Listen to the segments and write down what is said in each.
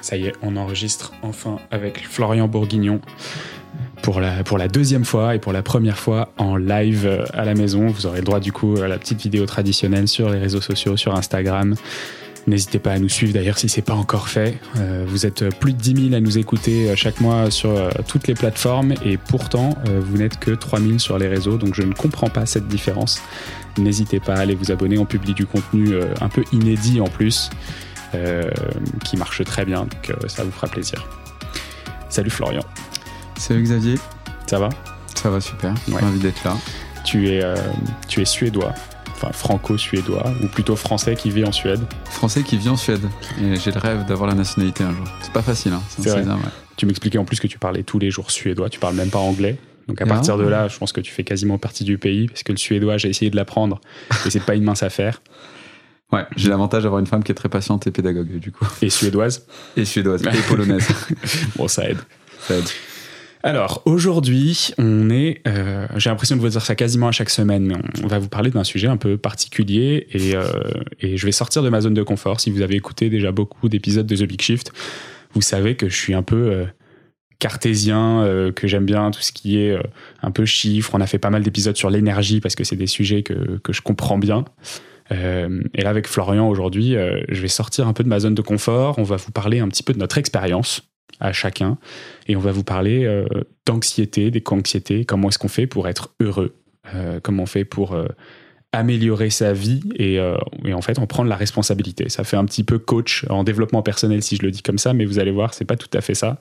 Ça y est, on enregistre enfin avec Florian Bourguignon pour la, pour la deuxième fois et pour la première fois en live euh, à la maison. Vous aurez le droit du coup à la petite vidéo traditionnelle sur les réseaux sociaux, sur Instagram. N'hésitez pas à nous suivre d'ailleurs si c'est pas encore fait. Euh, vous êtes plus de 10 000 à nous écouter euh, chaque mois sur toutes les plateformes et pourtant vous n'êtes que 3 000 sur les réseaux donc je ne comprends pas cette différence. N'hésitez pas à aller vous abonner, on publie du contenu un peu inédit en plus. Euh, qui marche très bien, donc euh, ça vous fera plaisir. Salut Florian. Salut Xavier. Ça va? Ça va super, ouais. envie d'être là. Tu es, euh, tu es suédois, enfin franco-suédois, ou plutôt français qui vit en Suède. Français qui vit en Suède, et j'ai le rêve d'avoir la nationalité un jour. C'est pas facile, hein. C'est vrai. Tu m'expliquais en plus que tu parlais tous les jours suédois, tu parles même pas anglais. Donc à partir de là, je pense que tu fais quasiment partie du pays, parce que le suédois, j'ai essayé de l'apprendre, et c'est pas une mince affaire. Ouais, j'ai l'avantage d'avoir une femme qui est très patiente et pédagogue, du coup. Et suédoise Et suédoise, et polonaise. bon, ça aide. Ça aide. Alors, aujourd'hui, on est. Euh, j'ai l'impression de vous dire ça quasiment à chaque semaine, mais on, va vous parler d'un sujet un peu particulier et, euh, et, je vais sortir de ma zone de confort. Si vous avez écouté déjà beaucoup d'épisodes de The Big Shift, vous savez que je suis un peu. Euh, cartésien, que j'aime bien tout ce qui est un peu chiffres. On a fait pas mal d'épisodes sur l'énergie parce que c'est des sujets que, je comprends bien. Et là, avec Florian, aujourd'hui, je vais sortir un peu de ma zone de confort. On va vous parler un petit peu de notre expérience à chacun. Et on va vous parler euh, d'anxiété, des anxiétés comment est-ce qu'on fait pour être heureux, comment on fait pour améliorer sa vie et, en fait en prendre la responsabilité. Ça fait un petit peu coach en développement personnel si je le dis comme ça, mais vous allez voir, c'est pas tout à fait ça.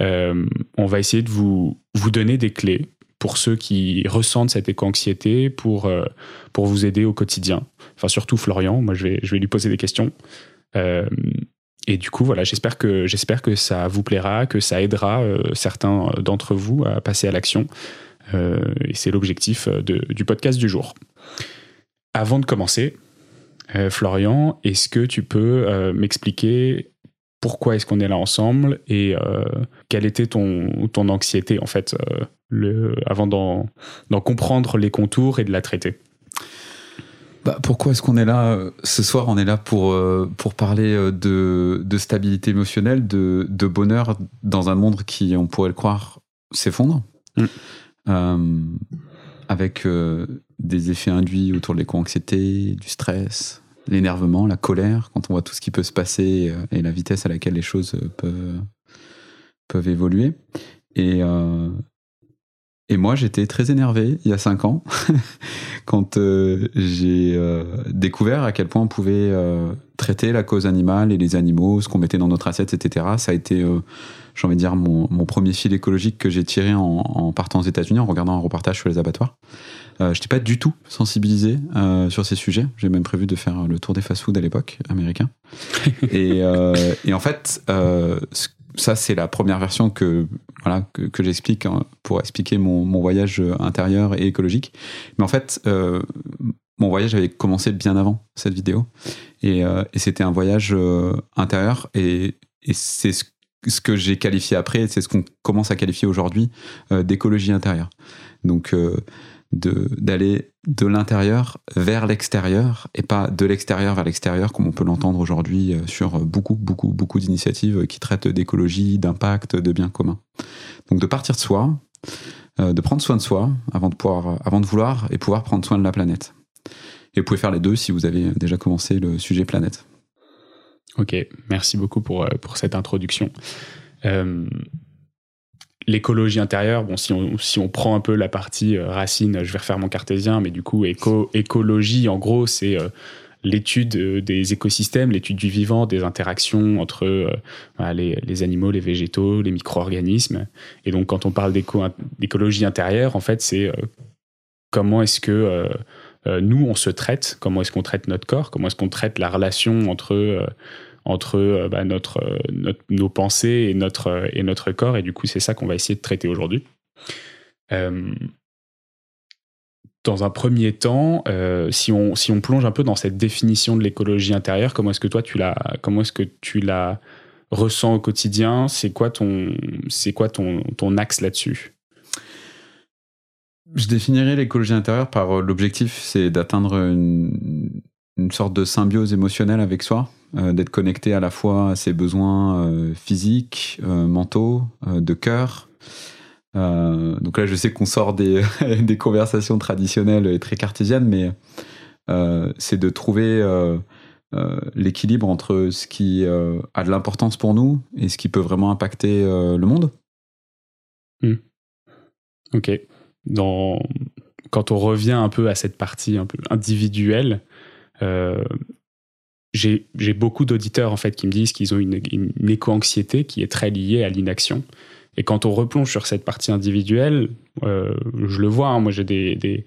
on va essayer de vous, vous donner des clés pour ceux qui ressentent cette éco-anxiété, pour, euh, pour vous aider au quotidien. Enfin, surtout Florian, moi je vais, je vais lui poser des questions. Euh, et du coup, voilà, j'espère que, j'espère que ça vous plaira, que ça aidera euh, certains d'entre vous à passer à l'action. et c'est l'objectif du podcast du jour. Avant de commencer, Florian, est-ce que tu peux m'expliquer pourquoi est-ce qu'on est là ensemble et quelle était ton, ton anxiété en fait avant d'en comprendre les contours et de la traiter? Bah, pourquoi est-ce qu'on est là euh, ce soir On est là pour, euh, pour parler euh, de, de stabilité émotionnelle, de, de, bonheur dans un monde qui, on pourrait le croire, s'effondre, mm. avec des effets induits autour de l'éco-anxiété, du stress, l'énervement, la colère, quand on voit tout ce qui peut se passer et la vitesse à laquelle les choses peuvent, peuvent évoluer. Et, et moi, j'étais très énervé il y a cinq ans quand euh, j'ai euh, découvert à quel point on pouvait euh, traiter la cause animale et les animaux, ce qu'on mettait dans notre assiette, etc. Ça a été, j'ai envie de dire, mon, mon, premier fil écologique que j'ai tiré en, en, partant aux États-Unis, en regardant un reportage sur les abattoirs. Je n'étais pas du tout sensibilisé sur ces sujets. J'ai même prévu de faire le tour des fast-food à l'époque, américain. et, et, en fait, ce ça, c'est la première version que, voilà, que, j'explique hein, pour expliquer mon, voyage intérieur et écologique. Mais en fait, euh, mon voyage avait commencé bien avant cette vidéo. Et, euh, c'était un voyage euh, intérieur. Et, c'est ce, que j'ai qualifié après, c'est ce qu'on commence à qualifier aujourd'hui d'écologie intérieure. Donc, d'aller de, l'intérieur vers l'extérieur et pas de l'extérieur vers l'extérieur comme on peut l'entendre aujourd'hui euh, sur beaucoup, beaucoup, beaucoup d'initiatives qui traitent d'écologie, d'impact, de bien commun. Donc de partir de soi, euh, de prendre soin de soi avant de, pouvoir, avant de vouloir et pouvoir prendre soin de la planète. Et vous pouvez faire les deux si vous avez déjà commencé le sujet planète. Ok, merci beaucoup pour, euh, pour cette introduction l'écologie intérieure, bon, si on, prend un peu la partie euh, racine, je vais refaire mon cartésien, mais du coup, éco, écologie, en gros, c'est euh, l'étude euh, des écosystèmes, l'étude du vivant, des interactions entre les, les, animaux, les végétaux, les micro-organismes. Et donc, quand on parle d'écologie intérieure, en fait, c'est comment est-ce que nous, on se traite, comment est-ce qu'on traite notre corps, comment est-ce qu'on traite la relation entre entre euh, bah, euh, notre, nos pensées et notre, euh, et notre corps. Et du coup, c'est ça qu'on va essayer de traiter aujourd'hui. dans un premier temps, si, on, si on plonge un peu dans cette définition de l'écologie intérieure, comment est-ce que toi tu la, comment est-ce que tu la ressens au quotidien? C'est quoi ton, c'est quoi ton, ton axe là-dessus? Je définirais l'écologie intérieure par l'objectif, c'est d'atteindre une, sorte de symbiose émotionnelle avec soi, d'être connecté à la fois à ses besoins physiques, mentaux, de cœur. donc là, je sais qu'on sort des, conversations traditionnelles et très cartésiennes, mais c'est de trouver euh, l'équilibre entre ce qui euh, a de l'importance pour nous et ce qui peut vraiment impacter euh, le monde hmm. Ok. Quand on revient un peu à cette partie un peu individuelle, j'ai beaucoup d'auditeurs en fait qui me disent qu'ils ont une, éco-anxiété qui est très liée à l'inaction. Et quand on replonge sur cette partie individuelle, je le vois, hein, moi j'ai des,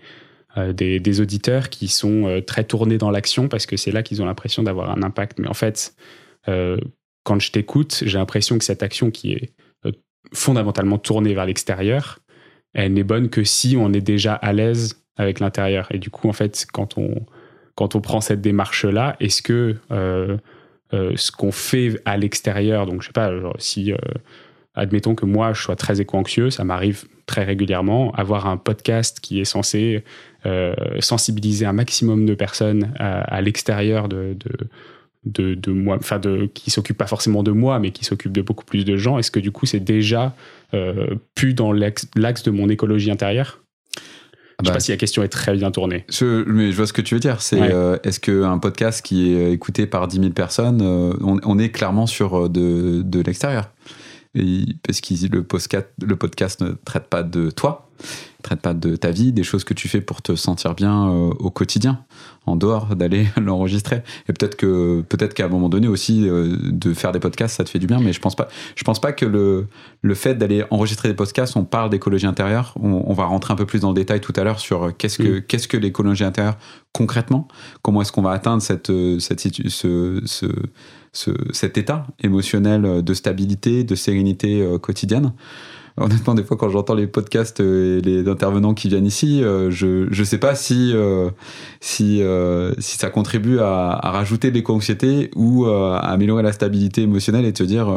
euh, des, auditeurs qui sont euh, très tournés dans l'action parce que c'est là qu'ils ont l'impression d'avoir un impact. Mais en fait, euh, quand je t'écoute, j'ai l'impression que cette action qui est fondamentalement tournée vers l'extérieur, elle n'est bonne que si on est déjà à l'aise avec l'intérieur. Et du coup, en fait, quand on, quand on prend cette démarche-là, est-ce que ce qu'on fait à l'extérieur, donc je sais pas, si admettons que moi je sois très éco-anxieux, ça m'arrive très régulièrement, avoir un podcast qui est censé euh, sensibiliser un maximum de personnes à, l'extérieur de, moi, enfin de, qui s'occupe pas forcément de moi, mais qui s'occupe de beaucoup plus de gens, est-ce que du coup c'est déjà euh, plus dans l'axe de mon écologie intérieure? Je ne sais bah, pas si la question est très bien tournée. Je, mais je vois ce que tu veux dire. C'est euh, est-ce qu'un podcast qui est écouté par 10 000 personnes, on, on, est clairement sur de, de l'extérieur parce que le podcast, le podcast ne traite pas de toi, traite pas de ta vie, des choses que tu fais pour te sentir bien euh, au quotidien, en dehors d'aller l'enregistrer. Et peut-être que peut-être qu'à un moment donné aussi euh, de faire des podcasts, ça te fait du bien, mais je pense pas. Je pense pas que le le fait d'aller enregistrer des podcasts, on parle d'écologie intérieure. On, va rentrer un peu plus dans le détail tout à l'heure sur qu'est-ce que mm. qu'est-ce que l'écologie intérieure concrètement? Comment est-ce qu'on va atteindre cette euh, cette ce, ce cet état émotionnel de stabilité, de sérénité euh, quotidienne? Honnêtement, des fois, quand j'entends les podcasts et les intervenants qui viennent ici, euh, je ne sais pas si, euh, si, si ça contribue à, à rajouter de l'éco-anxiété ou à améliorer la stabilité émotionnelle et de se dire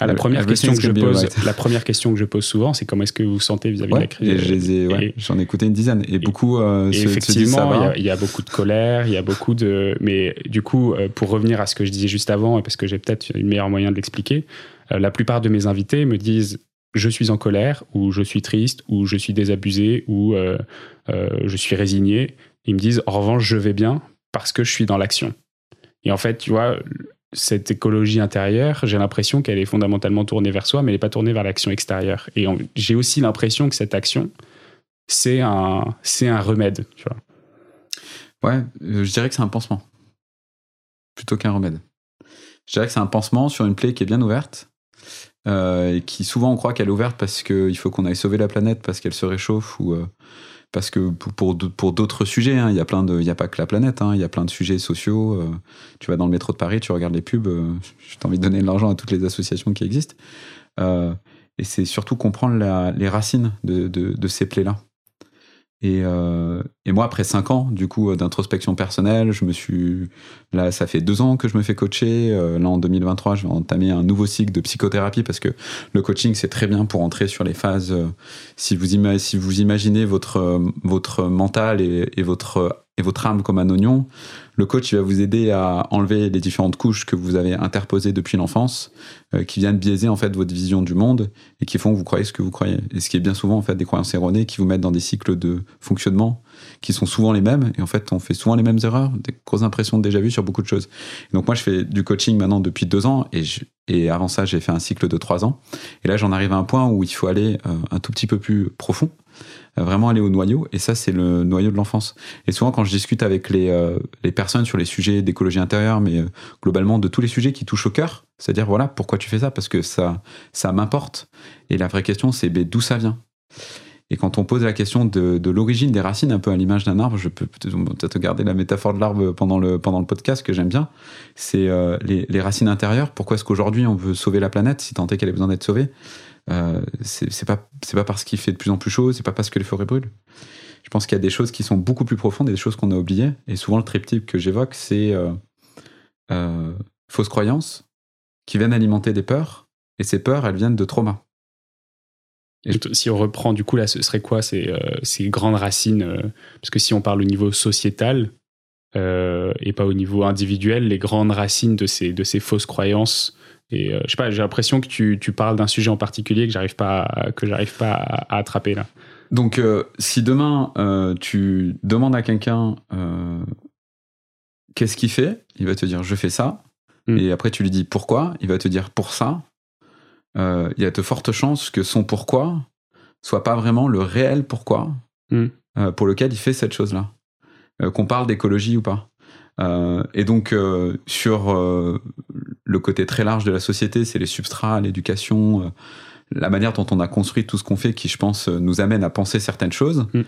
ah, la, première question que je pose, la première question que je pose souvent, c'est comment est-ce que vous vous sentez vis-à-vis de la crise J'en ai, écouté une dizaine et, beaucoup. Euh, effectivement, il y, a beaucoup de colère, il y a beaucoup de. Mais du coup, euh, pour revenir à ce que je disais juste avant, parce que j'ai peut-être une meilleure moyen de l'expliquer, euh, la plupart de mes invités me disent je suis en colère, ou je suis triste, ou je suis désabusé, ou je suis résigné. Ils me disent en revanche, je vais bien parce que je suis dans l'action. Et en fait, tu vois, cette écologie intérieure, j'ai l'impression qu'elle est fondamentalement tournée vers soi, mais elle n'est pas tournée vers l'action extérieure. Et j'ai aussi l'impression que cette action, c'est un, c'est un remède, tu vois. Ouais, euh, je dirais que c'est un pansement, plutôt qu'un remède. Je dirais que c'est un pansement sur une plaie qui est bien ouverte, euh, et qui souvent on croit qu'elle est ouverte parce qu'il faut qu'on aille sauver la planète parce qu'elle se réchauffe ou euh, parce que pour, pour d'autres sujets, hein, il y a a pas que la planète, hein, il y a plein de sujets sociaux. Euh, tu vas dans le métro de Paris, tu regardes les pubs, j'ai envie de donner de l'argent à toutes les associations qui existent. Et c'est surtout comprendre les racines de, ces plaies-là. Et, euh, et, moi, après cinq ans, du coup, d'introspection personnelle, je me suis. Là, ça fait deux ans que je me fais coacher. Euh, là, en 2023, je vais entamer un nouveau cycle de psychothérapie parce que le coaching, c'est très bien pour entrer sur les phases. Euh, si, vous imaginez votre, votre mental et votre et votre âme comme un oignon, le coach va vous aider à enlever les différentes couches que vous avez interposées depuis l'enfance, euh, qui viennent biaiser en fait votre vision du monde et qui font que vous croyez ce que vous croyez. Et ce qui est bien souvent en fait des croyances erronées qui vous mettent dans des cycles de fonctionnement qui sont souvent les mêmes. Et en fait, on fait souvent les mêmes erreurs, des grosses impressions déjà vues sur beaucoup de choses. donc moi, je fais du coaching maintenant depuis deux ans et, et avant ça, j'ai fait un cycle de trois ans. Et là, j'en arrive à un point où il faut aller euh, un tout petit peu plus profond vraiment aller au noyau. Et ça, c'est le noyau de l'enfance. Et souvent, quand je discute avec les, euh, les personnes sur les sujets d'écologie intérieure, mais euh, globalement de tous les sujets qui touchent au cœur, c'est-à-dire, voilà, pourquoi tu fais ça? Parce que ça, ça m'importe. Et la vraie question, c'est d'où ça vient? Et quand on pose la question de, l'origine des racines, un peu à l'image d'un arbre, je peux peut-être garder la métaphore de l'arbre pendant le, pendant le podcast que j'aime bien, c'est euh, les, racines intérieures. Pourquoi est-ce qu'aujourd'hui on veut sauver la planète, si tant est qu'elle ait besoin d'être sauvée? Euh, c'est pas pas parce qu'il fait de plus en plus chaud, c'est pas parce que les forêts brûlent. Je pense qu'il y a des choses qui sont beaucoup plus profondes et des choses qu'on a oubliées. Et souvent le triptyque que j'évoque, c'est euh, euh, fausses croyances qui viennent alimenter des peurs. Et ces peurs, elles viennent de si on reprend, du coup, là, ce serait quoi ces, ces grandes racines Parce que si on parle au niveau sociétal et pas au niveau individuel, les grandes racines de ces, de ces fausses croyances et je sais pas, j'ai l'impression que tu, tu parles d'un sujet en particulier que j'arrive pas, que j'arrive pas à, attraper là. Donc, si demain tu demandes à quelqu'un qu'est-ce qu'il fait, il va te dire je fais ça. Hmm. Et après tu lui dis pourquoi, il va te dire pour ça. Il y a de fortes chances que son pourquoi soit pas vraiment le réel pourquoi hmm. pour lequel il fait cette chose-là. Qu'on parle d'écologie ou pas. et donc sur le côté très large de la société, c'est les substrats, l'éducation, la manière dont on a construit tout ce qu'on fait qui, je pense, nous amène à penser certaines choses. Mm.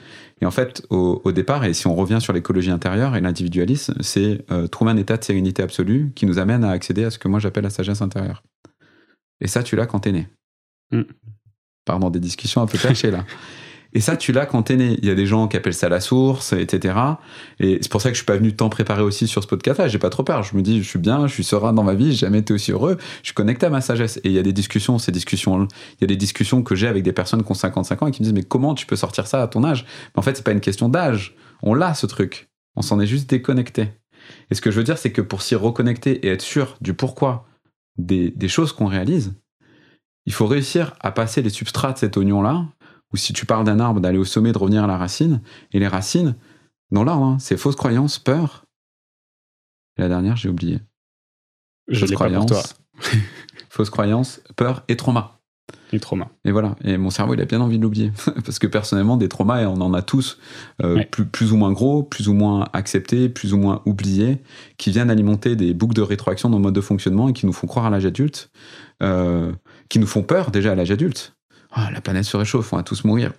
Et en fait, au, départ, et si on revient sur l'écologie intérieure et l'individualisme, c'est euh, trouver un état de sérénité absolue qui nous amène à accéder à ce que moi j'appelle la sagesse intérieure. Et ça, tu l'as quand t'es né. Mm. Pardon, des discussions un peu cachées là. Et ça, tu l'as quand t'es né. Il y a des gens qui appellent ça la source, etc. Et c'est pour ça que je suis pas venu tant préparer aussi sur ce podcast-là. J'ai pas trop peur. Je me dis, je suis bien, je suis serein dans ma vie, j'ai jamais été aussi heureux. Je suis connecté à ma sagesse. Et il y a des discussions, ces discussions, il y a des discussions que j'ai avec des personnes qui ont 55 ans et qui me disent, mais comment tu peux sortir ça à ton âge? Mais en fait, c'est pas une question d'âge. On l'a, ce truc. On s'en est juste déconnecté. Et ce que je veux dire, c'est que pour s'y reconnecter et être sûr du pourquoi des, des choses qu'on réalise, il faut réussir à passer les substrats de cet oignon-là ou si tu parles d'un arbre, d'aller au sommet, de revenir à la racine. Et les racines, dans l'arbre, hein, c'est fausses croyances, peur. Et la dernière, j'ai oublié. Je fausse croyance, toi. fausse croyance, peur et trauma. Et trauma. Et voilà. Et mon cerveau, il a bien envie de l'oublier. Parce que personnellement, des traumas, on en a tous, euh, plus, plus, ou moins gros, plus ou moins acceptés, plus ou moins oubliés, qui viennent alimenter des boucles de rétroaction dans le mode de fonctionnement et qui nous font croire à l'âge adulte, euh, qui nous font peur déjà à l'âge adulte. Ah, la planète se réchauffe, on va tous mourir.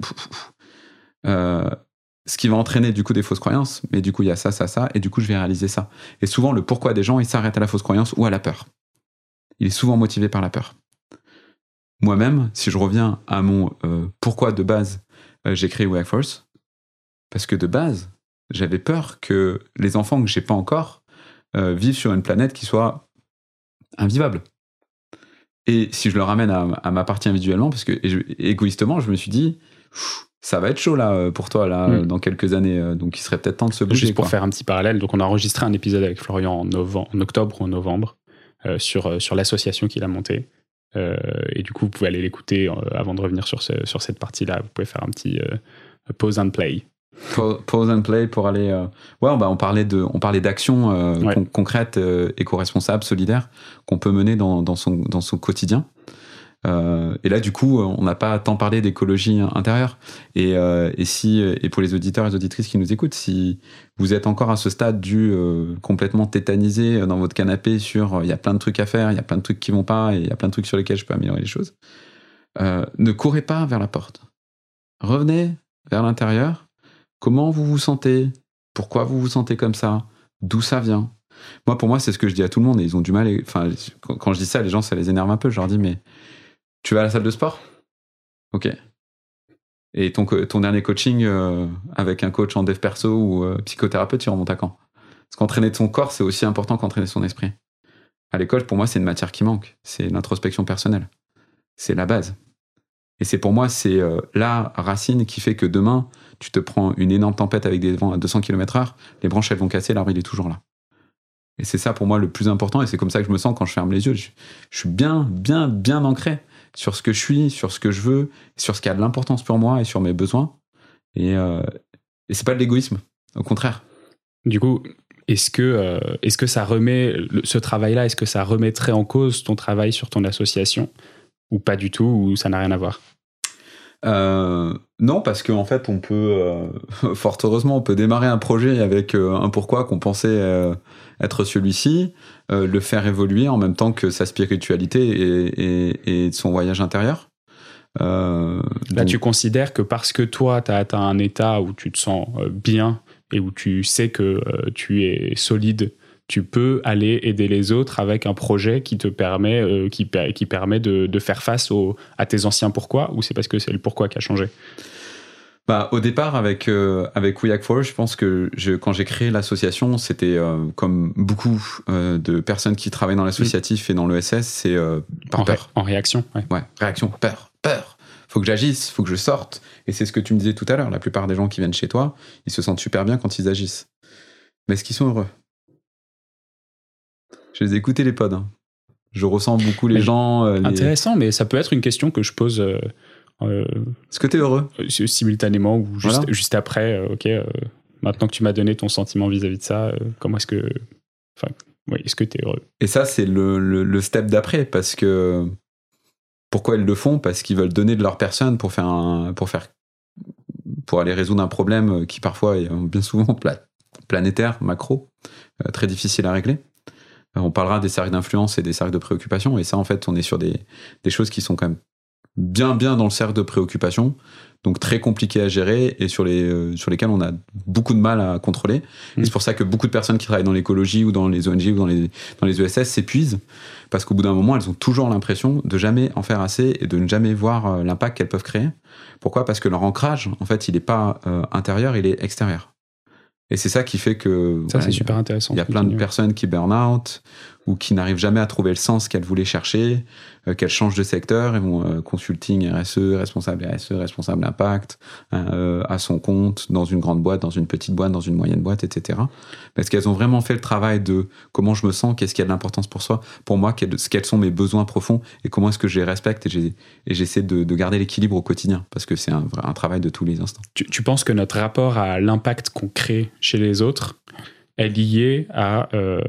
Euh, ce qui va entraîner du coup des fausses croyances, mais du coup il y a ça, ça, ça, et du coup je vais réaliser ça. Et souvent le pourquoi des gens, il s'arrête à la fausse croyance ou à la peur. Il est souvent motivé par la peur. Moi-même, si je reviens à mon euh, pourquoi de base euh, j'ai créé Workforce, parce que de base, j'avais peur que les enfants que j'ai pas encore vivent sur une planète qui soit invivable. Et si je le ramène à, ma partie individuellement, parce que égoïstement, je me suis dit, ça va être chaud là euh, pour toi là mm. dans quelques années, euh, donc il serait peut-être temps de se bouger. Juste pour faire un petit parallèle, donc on a enregistré un épisode avec Florian en, novembre, en octobre ou en novembre euh, sur, sur l'association qu'il a montée. Et du coup, vous pouvez aller l'écouter avant de revenir sur, sur cette partie-là. Vous pouvez faire un petit pause and play. Pause and play pour aller. Euh, ouais, bah, on parlait de, on parlait d'actions euh, concrètes, euh, éco-responsables, solidaires qu'on peut mener dans, dans, son, dans son quotidien. Et là, du coup, on n'a pas tant parlé d'écologie intérieure. Et, et, si, et pour les auditeurs et les auditrices qui nous écoutent, si vous êtes encore à ce stade du complètement tétanisé dans votre canapé sur il y a plein de trucs à faire, il y a plein de trucs qui vont pas, et il y a plein de trucs sur lesquels je peux améliorer les choses, ne courez pas vers la porte. Revenez vers l'intérieur Comment vous vous sentez? Pourquoi vous vous sentez comme ça? D'où ça vient? Moi, pour moi, c'est ce que je dis à tout le monde et ils ont du mal. Enfin, quand je dis ça, les gens, ça les énerve un peu. Je leur dis, mais tu vas à la salle de sport? Ok. Et ton, dernier coaching euh, avec un coach en dev perso ou euh, psychothérapeute, tu remontes à quand? Parce qu'entraîner son corps, c'est aussi important qu'entraîner son esprit. À l'école, pour moi, c'est une matière qui manque. C'est l'introspection personnelle. C'est la base. Et c'est pour moi, c'est euh, la racine qui fait que demain, tu te prends une énorme tempête avec des vents à 200 km/h, les branches elles vont casser, l'arbre il est toujours là. Et c'est ça pour moi le plus important, et c'est comme ça que je me sens quand je ferme les yeux. Je, suis bien, bien, bien ancré sur ce que je suis, sur ce que je veux, sur ce qui a de l'importance pour moi et sur mes besoins. Et, euh, et c'est pas de l'égoïsme, au contraire. Du coup, est-ce que, euh, est-ce que ça remet ce travail-là, est-ce que ça remettrait en cause ton travail sur ton association ou pas du tout, ou ça n'a rien à voir? Euh, non, parce qu'en fait, on peut, euh, fort heureusement, on peut démarrer un projet avec euh, un pourquoi qu'on pensait être celui-ci, le faire évoluer en même temps que sa spiritualité et, son voyage intérieur. Là, tu considères que parce que toi, tu as atteint un état où tu te sens bien et où tu sais que tu es solide tu peux aller aider les autres avec un projet qui te permet, euh, qui, qui, permet de, faire face au, à tes anciens pourquoi ou c'est parce que c'est le pourquoi qui a changé? Bah, au départ, avec, euh, avec We for, je pense que je, quand j'ai créé l'association, c'était euh, comme beaucoup de personnes qui travaillent dans l'associatif et dans l'ESS, c'est par en peur. en réaction, ouais. ouais. réaction, peur, peur, faut que j'agisse, faut que je sorte. Et c'est ce que tu me disais tout à l'heure. La plupart des gens qui viennent chez toi, ils se sentent super bien quand ils agissent. Mais est-ce qu'ils sont heureux? Je les ai écoutés les pods. hein. Je ressens beaucoup les Mais gens. euh, les- Intéressant, mais ça peut être une question que je pose euh, euh, Est-ce que tu es heureux simultanément ou juste, Voilà. juste après. ok, maintenant que tu m'as donné ton sentiment vis-à-vis de ça, comment est-ce que. Enfin, oui, est-ce que tu es heureux? Et ça, c'est le, le- le step d'après, parce que pourquoi ils le font? Parce qu'ils veulent donner de leur personne pour faire un, pour faire, pour aller résoudre un problème qui parfois est bien souvent pla- planétaire, macro, très difficile à régler. On parlera des cercles d'influence et des cercles de préoccupation, et ça, en fait, on est sur des, des choses qui sont quand même bien, bien dans le cercle de préoccupation, donc très compliquées à gérer et sur, les, euh, sur lesquels on a beaucoup de mal à contrôler. Et Mm. c'est pour ça que beaucoup de personnes qui travaillent dans l'écologie ou dans les ONG ou dans les, dans les ESS s'épuisent parce qu'au bout d'un moment, elles ont toujours l'impression de jamais en faire assez et de ne jamais voir euh, l'impact qu'elles peuvent créer. Pourquoi? Parce que leur ancrage, en fait, il n'est pas euh, intérieur, il est extérieur. Et c'est ça qui fait que Ça, c'est il y a- super intéressant. il y a plein de personnes qui burn out ou qui n'arrivent jamais à trouver le sens qu'elles voulaient chercher, euh, qu'elles changent de secteur, elles vont euh, consulting RSE, responsable RSE, responsable impact, euh, à son compte, dans une grande boîte, dans une petite boîte, dans une moyenne boîte, etc. Parce qu'elles ont vraiment fait le travail de comment je me sens, qu'est-ce qui a de l'importance pour soi, pour moi, quels, sont mes besoins profonds et comment est-ce que je les respecte et et j'essaie de, de garder l'équilibre au quotidien parce que c'est un, travail de tous les instants. Tu penses que notre rapport à l'impact qu'on crée chez les autres est lié à euh,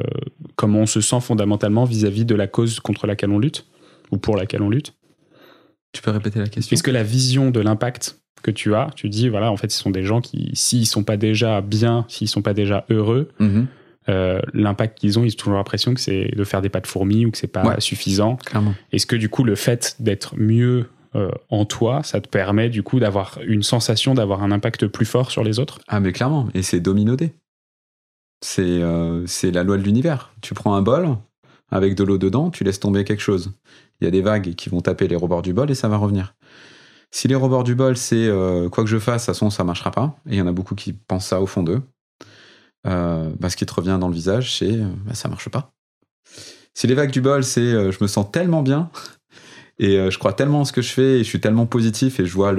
comment on se sent fondamentalement vis-à-vis de la cause contre laquelle on lutte ou pour laquelle on lutte Tu peux répéter la question? Est-ce que la vision de l'impact que tu as, tu dis, voilà, en fait, ce sont des gens qui, s'ils sont pas déjà bien, s'ils sont pas déjà heureux, Mhm, euh, l'impact qu'ils ont, ils ont toujours l'impression que c'est de faire des pas de fourmis ou que c'est pas Ouais. suffisant. Clairement. Est-ce que du coup, le fait d'être mieux euh, en toi, ça te permet du coup d'avoir une sensation d'avoir un impact plus fort sur les autres? Ah mais clairement, et c'est dominodé. C'est euh, c'est la loi de l'univers. Tu prends un bol avec de l'eau dedans, tu laisses tomber quelque chose. Il y a des vagues qui vont taper les rebords du bol et ça va revenir. Si les rebords du bol, c'est euh, quoi que je fasse, de toute façon, ça marchera pas. Et il y en a beaucoup qui pensent ça au fond d'eux. Euh, bah, ce qui te revient dans le visage, c'est bah, ça marche pas. Si les vagues du bol, c'est je me sens tellement bien et je crois tellement en ce que je fais et je suis tellement positif et je vois,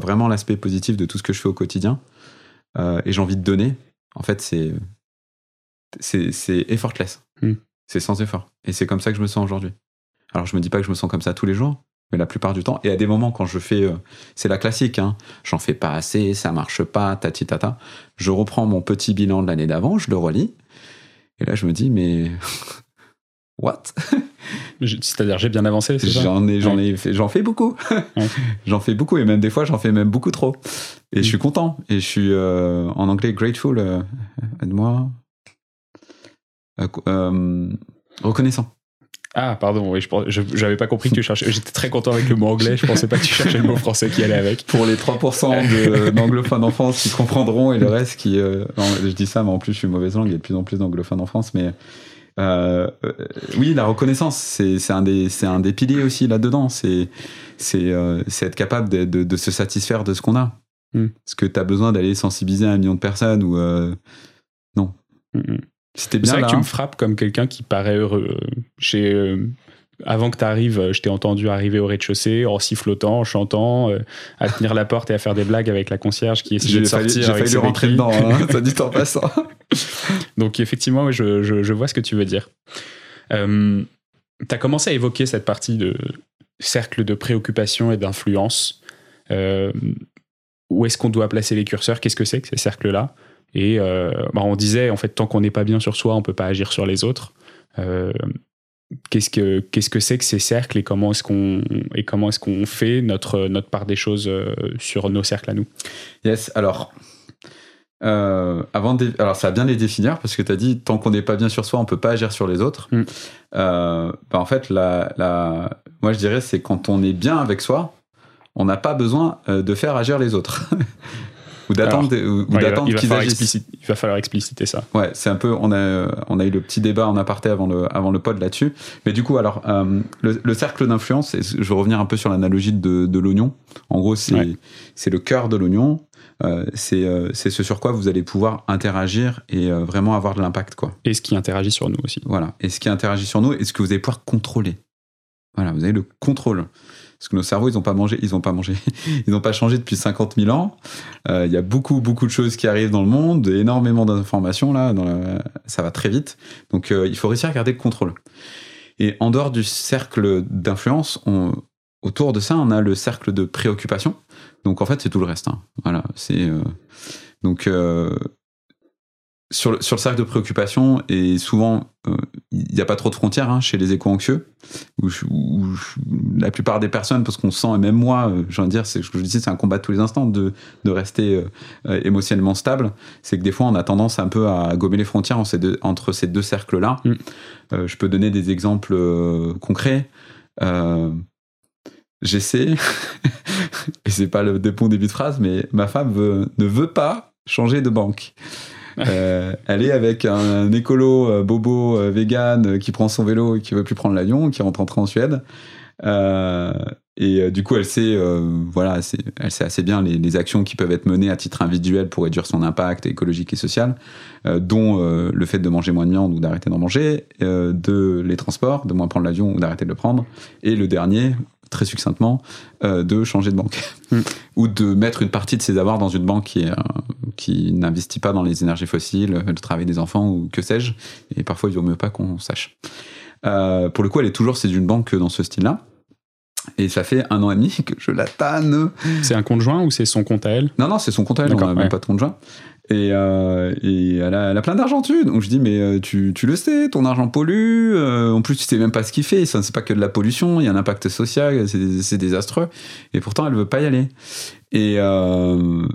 vraiment l'aspect positif de tout ce que je fais au quotidien et j'ai envie de donner, en fait, c'est c'est c'est effortless. Hmm. C'est sans effort. Et c'est comme ça que je me sens aujourd'hui. Alors, je me dis pas que je me sens comme ça tous les jours, mais la plupart du temps. Et à des moments, quand je fais. euh, c'est la classique, hein. J'en fais pas assez, ça marche pas, tati tata. Je reprends mon petit bilan de l'année d'avant, je le relis. Et là, je me dis, mais. What? C'est-à-dire, j'ai bien avancé, J'en ai, j'en ai fait, j'en fais beaucoup. Ouais. j'en fais beaucoup et même des fois, j'en fais même beaucoup trop. Et je suis content. Et je suis euh, en anglais grateful. Euh, Aide-moi. Euh, euh, reconnaissant. Ah, pardon, oui, je j'avais pas compris que tu cherchais. J'étais très content avec le mot anglais, je pensais pas que tu cherchais le mot français qui allait avec. Pour les 3% de- d'anglophones en France qui comprendront et le reste qui. euh, non, je dis ça, mais en plus, je suis mauvaise langue. Il y a de plus en plus d'anglophones en France. Mais euh, euh, oui, la reconnaissance, c'est un, des- un des piliers aussi là-dedans. C'est euh, être capable de, de- de se satisfaire de ce qu'on a. Mm. Est-ce que tu as besoin d'aller sensibiliser un million de personnes ou. euh, non. Mhm. Si t'es C'est bien vrai là. que tu me frappes comme quelqu'un qui paraît heureux. Chez, euh, avant que tu arrives, je t'ai entendu arriver au rez-de-chaussée en sifflotant, en chantant, euh, à tenir la porte et à faire des blagues avec la concierge qui essayait de sortir. j'ai failli rentrer dedans, hein, ça dit en passant. Donc effectivement, je, je- je vois ce que tu veux dire. Euh, tu as commencé à évoquer cette partie de cercle de préoccupation et d'influence. Euh, où est-ce qu'on doit placer les curseurs? Qu'est-ce que c'est que ces cercles-là? Et euh, bah, on disait, en fait, tant qu'on n'est pas bien sur soi, on peut pas agir sur les autres. Euh, qu'est-ce que qu'est-ce que c'est que ces cercles et comment est-ce qu'on et comment est-ce qu'on fait notre notre part des choses euh, sur nos cercles à nous? Yes, alors. euh, avant de, alors ça va bien les définir parce que tu as dit tant qu'on n'est pas bien sur soi on peut pas agir sur les autres Mm. Euh, bah, en fait la, la, moi je dirais c'est quand on est bien avec soi on n'a pas besoin de faire agir les autres ou d'attendre Ouais, qu'ils agissent il va falloir expliciter ça. Ouais, c'est un peu. On a, on a eu le petit débat en aparté avant le, avant le pod là-dessus. Mais du coup, alors, euh, le, le cercle d'influence, et je vais revenir un peu sur l'analogie de, de l'oignon. En gros, c'est Ouais. le cœur de l'oignon. Euh, c'est euh, c'est ce sur quoi vous allez pouvoir interagir et euh, vraiment avoir de l'impact, quoi. Et ce qui interagit sur nous aussi. Voilà. Et ce qui interagit sur nous et ce que vous allez pouvoir contrôler. Voilà, vous avez le contrôle. Parce que nos cerveaux, ils n'ont pas mangé, ils ont pas mangé, ils n'ont pas changé depuis 50 000 ans. Euh, il y a beaucoup, beaucoup de choses qui arrivent dans le monde, énormément d'informations là, ça va très vite. Donc, il faut réussir à garder le contrôle. Et en dehors du cercle d'influence, autour de ça, on a le cercle de préoccupation. Donc, en fait, c'est tout le reste. Hein. Voilà, c'est donc sur le, sur le cercle de préoccupation, et souvent, euh, il n'y a pas trop de frontières hein, chez les éco-anxieux, où, la plupart des personnes, parce qu'on sent, et même moi, euh, j'ai envie de dire, c'est ce que je disais, c'est un combat de tous les instants de, de rester euh, émotionnellement stable, c'est que des fois, on a tendance un peu à gommer les frontières entre ces deux, entre ces deux cercles-là. Mm. je peux donner des exemples concrets. J'essaie, et c'est pas le bon début de phrase, mais ma femme ne veut pas changer de banque. Euh, elle est avec un, écolo euh, bobo euh, vegan qui prend son vélo et qui veut plus prendre l'avion, qui rentre en Suède. et du coup, elle sait, voilà, elle sait assez bien les, actions qui peuvent être menées à titre individuel pour réduire son impact écologique et social, dont le fait de manger moins de viande ou d'arrêter d'en manger, de les transports, de moins prendre l'avion ou d'arrêter de le prendre, et le dernier, très succinctement, euh, de changer de banque. Hmm. Ou de mettre une partie de ses avoirs dans une banque qui, euh, qui n'investit pas dans les énergies fossiles, le travail des enfants ou que sais-je. Et parfois, il vaut mieux pas qu'on sache. Euh, pour le coup, elle est toujours, c'est une banque dans ce style-là. Et ça fait un an et demi que je la tanne. C'est un compte joint ou c'est son compte à elle? Non, non, c'est son compte à elle, on n'a même pas de compte joint. Et, euh, et elle, a, elle, a, plein d'argent dessus. Donc je dis, mais euh, tu, tu, le sais, ton argent pollue. Euh, en plus, tu sais même pas ce qu'il fait. Ça, c'est pas que de la pollution. Il y a un impact social. C'est désastreux. Et pourtant, elle veut pas y aller. Et, euh,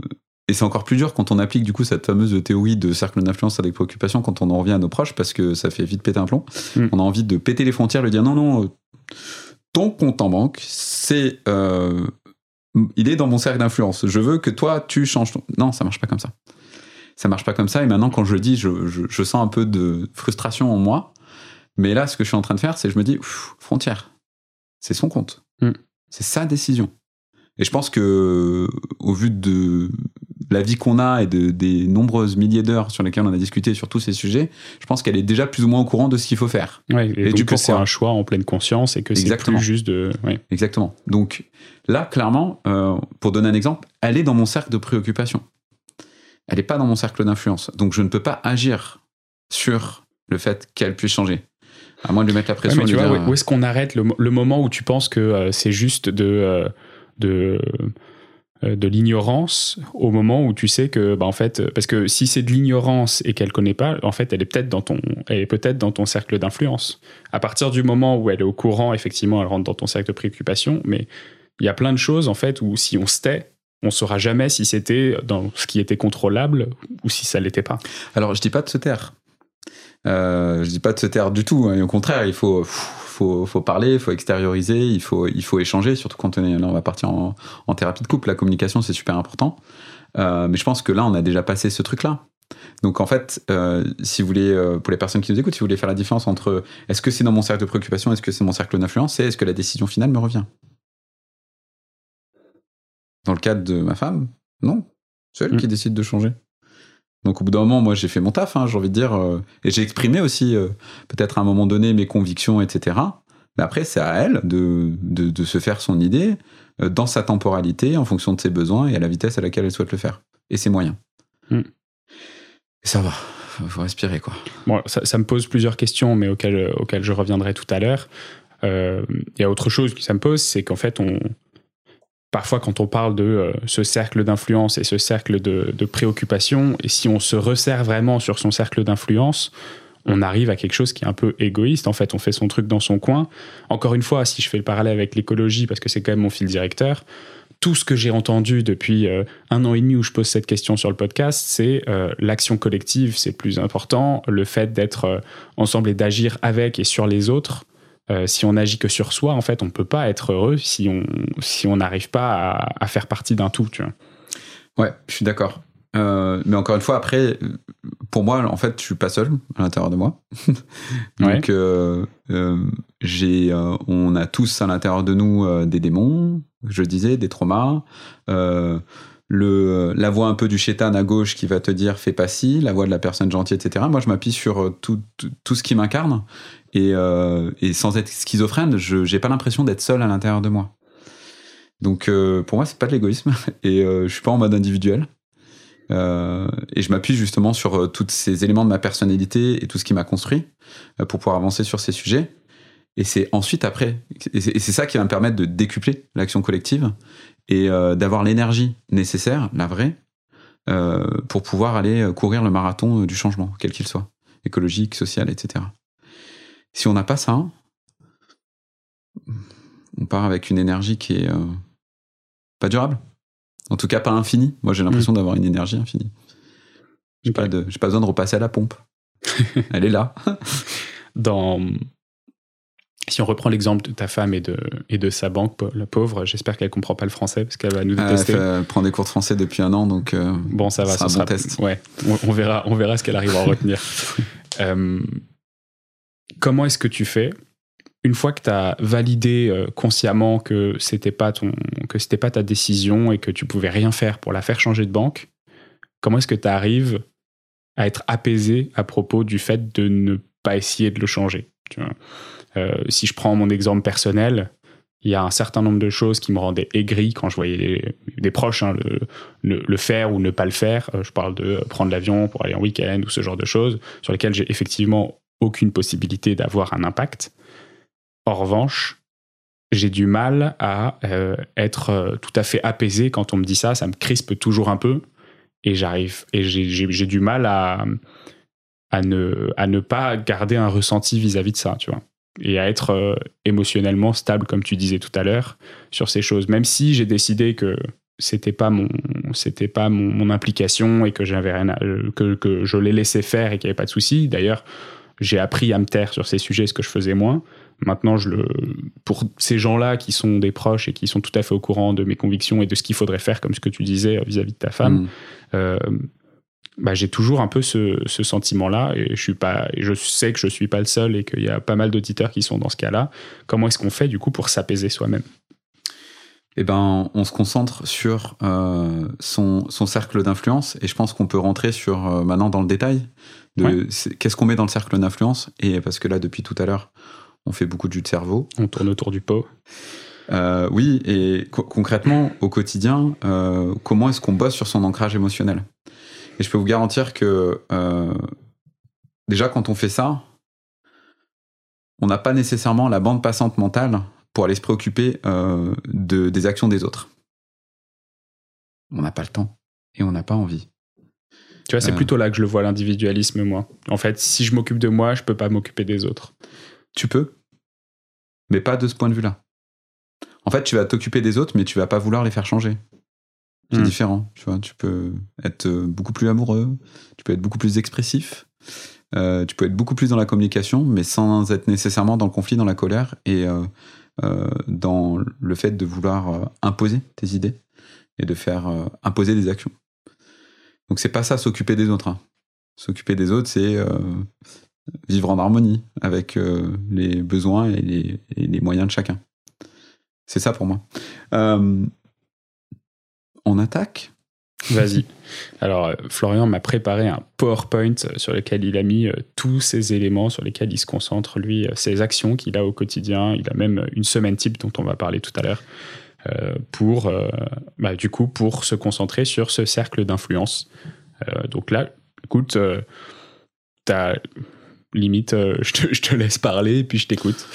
et c'est encore plus dur quand on applique du coup cette fameuse théorie de cercle d'influence avec préoccupation quand on en revient à nos proches parce que ça fait vite péter un plomb. Mm. On a envie de péter les frontières, lui dire non, non, ton compte en banque, c'est. il est dans mon cercle d'influence. Je veux que toi, tu changes ton. Non, ça marche pas comme ça ça marche pas comme ça. Et maintenant, quand je le dis, je, sens un peu de frustration en moi. Mais là, ce que je suis en train de faire, c'est je me dis, frontière, c'est son compte. Mm. C'est sa décision. Et je pense que, au vu de la vie qu'on a et de, des nombreuses milliers d'heures sur lesquelles on a discuté sur tous ces sujets, je pense qu'elle est déjà plus ou moins au courant de ce qu'il faut faire. et, du coup, c'est un choix en pleine conscience et que c'est plus juste de. Exactement. Donc là, clairement, euh, pour donner un exemple, elle est dans mon cercle de préoccupation elle n'est pas dans mon cercle d'influence. Donc je ne peux pas agir sur le fait qu'elle puisse changer. À moins de lui mettre la pression. tu vois, où est-ce qu'on arrête le, moment où tu penses que euh, c'est juste de, euh, de, euh, de l'ignorance au moment où tu sais que, bah, en fait, parce que si c'est de l'ignorance et qu'elle connaît pas, en fait, elle est peut-être dans ton, elle est peut-être dans ton cercle d'influence. À partir du moment où elle est au courant, effectivement, elle rentre dans ton cercle de préoccupation, mais il y a plein de choses, en fait, où si on se tait, on saura jamais si c'était dans ce qui était contrôlable ou si ça l'était pas. Alors je dis pas de se taire. Euh, je dis pas de se taire du tout. Hein. au contraire, il faut, faut, faut parler, il faut extérioriser, il faut, il faut échanger. Surtout quand on est là, on va partir en, thérapie de couple. La communication, c'est super important. Euh, mais je pense que là, on a déjà passé ce truc-là. Donc en fait, euh, si vous voulez, euh, pour les personnes qui nous écoutent, si vous voulez faire la différence entre est-ce que c'est dans mon cercle de préoccupation, est-ce que c'est mon cercle d'influence, et est-ce que la décision finale me revient? Dans le cadre de ma femme, non. C'est elle qui mm. décide de changer. Donc au bout d'un moment, moi j'ai fait mon taf, hein, j'ai envie de dire, euh, et j'ai exprimé aussi euh, peut-être à un moment donné mes convictions, etc. Mais après, c'est à elle de, de, se faire son idée euh, dans sa temporalité, en fonction de ses besoins et à la vitesse à laquelle elle souhaite le faire. Et ses moyens. Mm. Et ça va, faut, faut respirer quoi. Bon, ça, ça, me pose plusieurs questions, mais auxquelles, auxquelles je reviendrai tout à l'heure. Il y a autre chose qui ça me pose, c'est qu'en fait, on, parfois quand on parle de euh, ce cercle d'influence et ce cercle de, préoccupation, et si on se resserre vraiment sur son cercle d'influence, on arrive à quelque chose qui est un peu égoïste. En fait, on fait son truc dans son coin. Encore une fois, si je fais le parallèle avec l'écologie, parce que c'est quand même mon fil directeur, tout ce que j'ai entendu depuis euh, un an et demi où je pose cette question sur le podcast, c'est euh, l'action collective, c'est plus important, le fait d'être ensemble et d'agir avec et sur les autres, euh, si on agit que sur soi, en fait, on ne peut pas être heureux si on si on n'arrive pas à, faire partie d'un tout. Tu vois. Ouais, je suis d'accord. Euh, mais encore une fois, après, pour moi, en fait, je suis pas seul à l'intérieur de moi. Donc, euh, j'ai, on a tous à l'intérieur de nous des démons, je disais, des traumas. Le, la voix un peu du chétan à gauche qui va te dire fais pas ci, la voix de la personne gentille, etc. Moi, je m'appuie sur tout, tout, tout, ce qui m'incarne et, euh, et, sans être schizophrène, je n'ai pas l'impression d'être seul à l'intérieur de moi. Donc pour moi, c'est pas de l'égoïsme et je suis pas en mode individuel. et je m'appuie justement sur tous ces éléments de ma personnalité et tout ce qui m'a construit pour pouvoir avancer sur ces sujets. Et c'est ensuite après, et c'est ça qui va me permettre de décupler l'action collective et d'avoir l'énergie nécessaire, la vraie, pour pouvoir aller courir le marathon du changement, quel qu'il soit, écologique, social, etc. Si on n'a pas ça, on part avec une énergie qui est euh, pas durable. En tout cas, pas infinie. Moi, j'ai l'impression mm. d'avoir une énergie infinie. J'ai pas, de, pas besoin de repasser à la pompe. Elle est là. Dans, si on reprend l'exemple de ta femme et de, et de sa banque, la pauvre, j'espère qu'elle comprend pas le français parce qu'elle va nous détester. elle, prend des cours de français depuis un an, donc euh, bon, ça va, ça sera, test. Ouais, on, verra, on verra ce qu'elle arrive à retenir. Euh, comment est-ce que tu fais une fois que tu as validé euh, consciemment que c'était pas ton que c'était pas ta décision et que tu pouvais rien faire pour la faire changer de banque, comment est-ce que tu arrives à être apaisé à propos du fait de ne pas essayer de le changer euh, Si je prends mon exemple personnel, il y a un certain nombre de choses qui me rendaient aigri quand je voyais des proches hein, le, faire ou ne pas le faire. Euh, je parle de prendre l'avion pour aller en week-end ou ce genre de choses sur lesquelles j'ai effectivement aucune possibilité d'avoir un impact. En revanche, j'ai du mal à euh, être euh, tout à fait apaisé quand on me dit ça. Ça me crispe toujours un peu et j'arrive et j'ai du mal à, à, ne, à ne pas garder un ressenti vis-à-vis de ça, tu vois. Et à être euh, émotionnellement stable, comme tu disais tout à l'heure, sur ces choses. Même si j'ai décidé que c'était pas mon c'était pas mon, implication et que j'avais que, que je l'ai laissé faire et qu'il n'y avait pas de souci. D'ailleurs, j'ai appris à me taire sur ces sujets, ce que je faisais moins. Maintenant, je le, pour ces gens-là qui sont des proches et qui sont tout à fait au courant de mes convictions et de ce qu'il faudrait faire, comme ce que tu disais euh, vis-à-vis de ta femme, mm. euh, bah, j'ai toujours un peu ce, sentiment-là et je suis pas, je sais que je suis pas le seul et qu'il y a pas mal d'auditeurs qui sont dans ce cas-là. Comment est-ce qu'on fait du coup pour s'apaiser soi-même? Eh ben, on se concentre sur euh, son, cercle d'influence et je pense qu'on peut rentrer sur maintenant dans le détail de qu'est-ce qu'on met dans le cercle d'influence et parce que là depuis tout à l'heure on fait beaucoup de jus de cerveau. On tourne autour du pot. Euh, oui, et concrètement, au quotidien, euh, comment est-ce qu'on bosse sur son ancrage émotionnel? Et je peux vous garantir que euh, déjà, quand on fait ça, on n'a pas nécessairement la bande passante mentale pour aller se préoccuper de, des actions des autres. On n'a pas le temps et on n'a pas envie. Tu vois, c'est plutôt là que je le vois l'individualisme, moi. En fait, si je m'occupe de moi, je peux pas m'occuper des autres. Tu peux, mais pas de ce point de vue-là. En fait, tu vas t'occuper des autres, mais tu vas pas vouloir les faire changer. C'est hmm. différent. Tu vois, tu peux être euh, beaucoup plus amoureux, tu peux être beaucoup plus expressif, euh, tu peux être beaucoup plus dans la communication, mais sans être nécessairement dans le conflit, dans la colère et euh, dans le fait de vouloir imposer tes idées et de faire imposer des actions. Donc c'est pas ça s'occuper des autres. Hein. S'occuper des autres, c'est vivre en harmonie avec euh, les besoins et les, moyens de chacun. C'est ça pour moi. Euh, on attaque Vas-y. Alors, euh, Florian m'a préparé un PowerPoint sur lequel il a mis tous ces éléments sur lesquels il se concentre, lui, ses actions qu'il a au quotidien. Il a même une semaine type dont on va parler tout à l'heure. pour, bah, du coup, pour se concentrer sur ce cercle d'influence. donc là, écoute, tu as limite, euh, je, te, laisse parler et puis je t'écoute.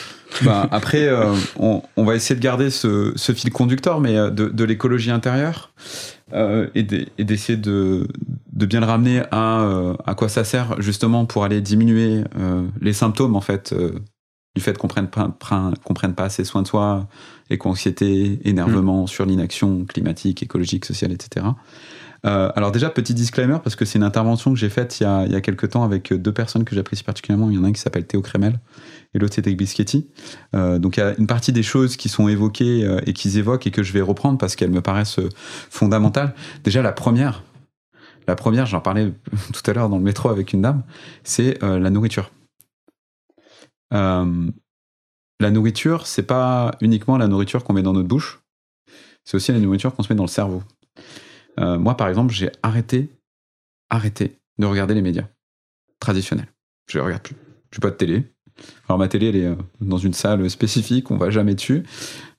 Bah, après, euh, on, va essayer de garder ce, fil conducteur, mais euh, de, l'écologie intérieure et d'essayer de, bien le ramener à, à quoi ça sert justement pour aller diminuer les symptômes en fait du fait qu'on prenne, qu'on prenne pas assez soin de soi, éco-anxiété, énervement mmh. sur l'inaction climatique, écologique, sociale, etc. Euh, alors déjà, petit disclaimer, parce que c'est une intervention que j'ai faite il y, a, il y a quelques temps avec deux personnes que j'apprécie particulièrement. Il y en a un qui s'appelle Théo Kremel et l'autre c'était Bischetti. Euh, donc il y a une partie des choses qui sont évoquées euh, et qu'ils évoquent et que je vais reprendre parce qu'elles me paraissent fondamentales. Déjà la première, la première, j'en parlais tout à l'heure dans le métro avec une dame, c'est la nourriture. la nourriture, c'est pas uniquement la nourriture qu'on met dans notre bouche, c'est aussi la nourriture qu'on se met dans le cerveau. Euh, moi, par exemple, j'ai arrêté, arrêté de regarder les médias traditionnels. Je les regarde plus. Je n'ai pas de télé. Alors ma télé, elle est dans une salle spécifique, on va jamais dessus.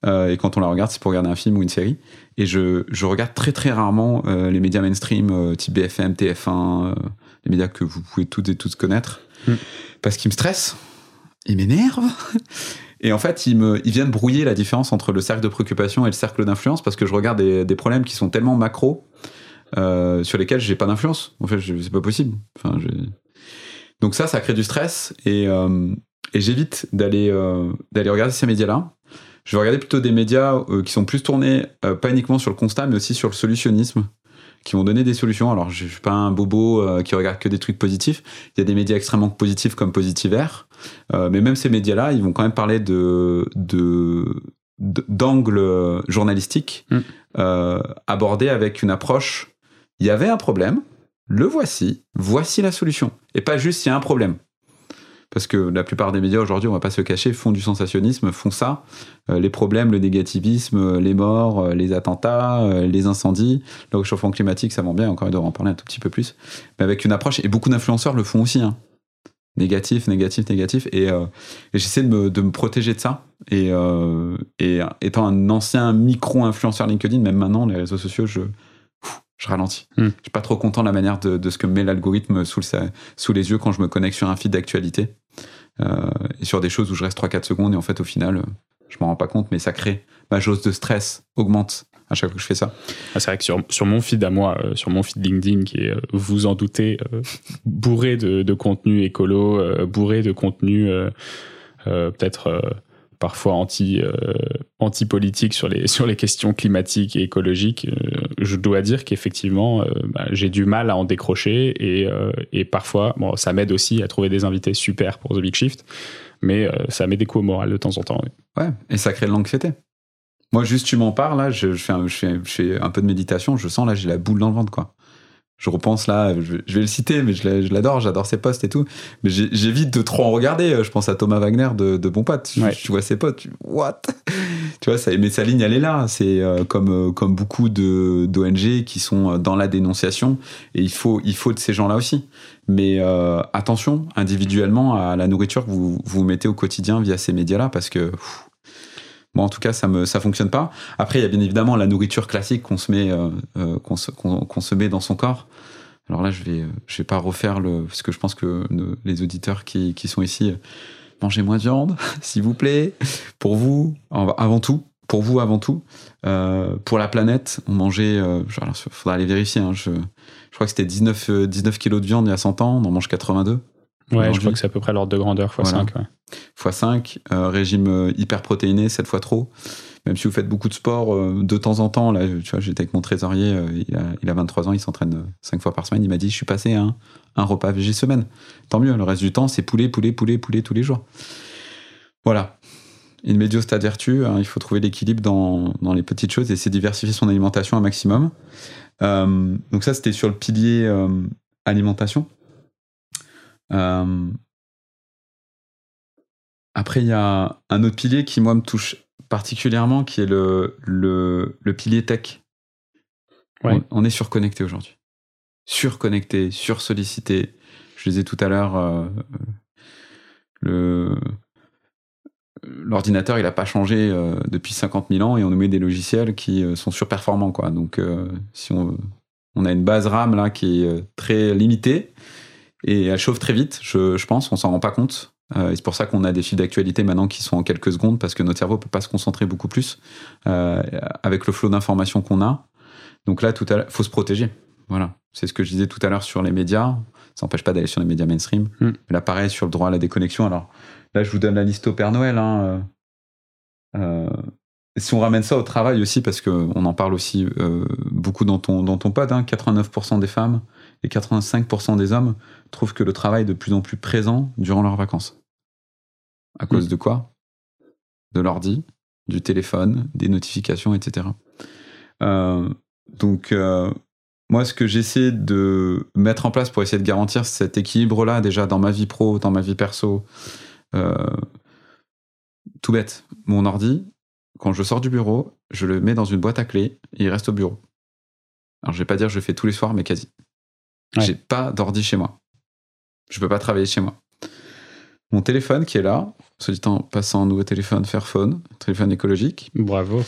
et quand on la regarde, c'est pour regarder un film ou une série. Et je, je regarde très très rarement les médias mainstream, type BFM, TF1, les médias que vous pouvez toutes et tous connaître, mm. parce qu'ils me stressent, ils m'énervent. Et en fait, ils, me, ils viennent brouiller la différence entre le cercle de préoccupation et le cercle d'influence parce que je regarde des, problèmes qui sont tellement macro euh, sur lesquels j'ai pas d'influence. En fait, c'est pas possible. Enfin, Donc ça, ça crée du stress et, euh, et j'évite d'aller euh, d'aller regarder ces médias-là. Je vais regarder plutôt des médias qui sont plus tournés pas uniquement sur le constat, mais aussi sur le solutionnisme qui vont donner des solutions. Alors, je suis pas un bobo euh, qui regarde que des trucs positifs. Il y a des médias extrêmement positifs comme Positivaire, euh, mais même ces médias-là, ils vont quand même parler de d'angles journalistiques mm. euh, abordés avec une approche. Il y avait un problème, le voici, voici la solution, et pas juste il y a un problème parce que la plupart des médias aujourd'hui, on va pas se cacher, font du sensationnisme, font ça. Euh, les problèmes, le négativisme, euh, les morts, euh, les attentats, les incendies, le réchauffement climatique, ça vend bien, encore, il devrait en parler un tout petit peu plus. Mais avec une approche, et beaucoup d'influenceurs le font aussi, hein. négatif, négatif, négatif, et, j'essaie de me, de me, protéger de ça. Et étant un ancien micro-influenceur LinkedIn, même maintenant, les réseaux sociaux, je, je ralentis. Hmm. Je suis pas trop content de la manière de, de ce que met l'algorithme sous, sous, les yeux quand je me connecte sur un feed d'actualité euh, et sur des choses où je reste 3-4 secondes et en fait au final je m'en rends pas compte mais ça crée ma jauge de stress augmente à chaque fois que je fais ça. Ah, c'est vrai que sur, sur, mon feed à moi, euh, sur mon feed LinkedIn qui est, euh, vous en doutez, euh, bourré de, de, contenu écolo, bourré de contenu peut-être parfois euh, anti politique sur les questions climatiques et écologiques euh, je dois dire qu'effectivement euh, bah, j'ai du mal à en décrocher et parfois bon ça m'aide aussi à trouver des invités super pour The Big Shift mais ça met des coups au moral de temps en temps ouais, et ça crée de l'anxiété. Moi juste tu m'en parles là je, fais un, je fais un peu de méditation je sens là j'ai la boule dans le ventre quoi je repense là, je, vais le citer, mais je l'adore, j'adore ses posts et tout. Mais j'évite de trop en regarder. Je pense à Thomas Wagner de, de Bon Pote. Tu, vois ses potes, tu, what? Tu vois, ça, mais sa ligne, elle est là. C'est euh, comme, euh, comme beaucoup d'ONG qui sont euh, dans la dénonciation. Et il faut, il faut de ces gens-là aussi. Mais attention, individuellement, à la nourriture que vous vous mettez au quotidien via ces médias-là, parce que Bon, en tout cas, ça me ça fonctionne pas. Après, il y a bien évidemment la nourriture classique qu'on se met euh, euh qu'on se, qu'on, se met dans son corps. Alors là, je vais je vais pas refaire le parce que je pense que les auditeurs qui, qui sont ici mangez moins de viande, s'il vous plaît. Pour vous, avant tout, pour vous avant tout, euh, pour la planète, on mangeait. Euh, faudra aller vérifier. Hein, je, je crois que c'était 19 19 kilos de viande il y a 100 ans. On en mange 82. Ouais, je crois que c'est à peu près l'ordre de grandeur x 5. Ouais. x 5, euh, régime euh, hyper protéiné, 7 fois trop. Même si vous faites beaucoup de sport, euh, de temps en temps, là, tu vois, j'étais avec mon trésorier, il, a, il, a, 23 ans, il s'entraîne 5 fois par semaine. Il m'a dit, je suis passé à un, un repas végé semaine. Tant mieux, le reste du temps, c'est poulet, poulet, poulet, poulet tous les jours. Voilà. Une médiostade stade vertu, hein, il faut trouver l'équilibre dans, dans, les petites choses et c'est diversifier son alimentation un maximum. donc ça, c'était sur le pilier alimentation. Euh, après, il y a un autre pilier qui, moi, me touche particulièrement, qui est le, le, le pilier tech. On, est surconnecté aujourd'hui. Surconnecté, sursollicité. Je disais tout à l'heure, euh, le l'ordinateur, il n'a pas changé euh, depuis 50 000 ans et on nous met des logiciels qui sont surperformants. Quoi. Donc, si on, on, a une base RAM là qui est très limitée, et elle chauffe très vite, je, je pense, on s'en rend pas compte. Euh, c'est pour ça qu'on a des fils d'actualité maintenant qui sont en quelques secondes, parce que notre cerveau peut pas se concentrer beaucoup plus euh, avec le flot d'informations qu'on a. Donc là, tout à faut se protéger. Voilà, c'est ce que je disais tout à l'heure sur les médias. Ça n'empêche pas d'aller sur les médias mainstream. Mm. Là, pareil, sur le droit à la déconnexion. Alors là, je vous donne la liste au Père Noël. Hein. Euh, si on ramène ça au travail aussi, parce qu'on en parle aussi beaucoup dans ton, dans ton pod, hein, 89% des femmes et 85% des hommes trouvent que le travail est de plus en plus présent durant leurs vacances. À cause mm. de quoi? De l'ordi, du téléphone, des notifications, etc. Euh, donc, euh, moi, ce que j'essaie de mettre en place pour essayer de garantir cet équilibre-là, déjà dans ma vie pro, dans ma vie perso, euh, tout bête, mon ordi, quand je sors du bureau, je le mets dans une boîte à clés et il reste au bureau. Alors, je vais pas dire que je fais tous les soirs, mais quasi. J'ai pas d'ordi chez moi. Je peux pas travailler chez moi. Mon téléphone qui est là, se dit en passant un nouveau téléphone Fairphone, téléphone écologique. Bravo.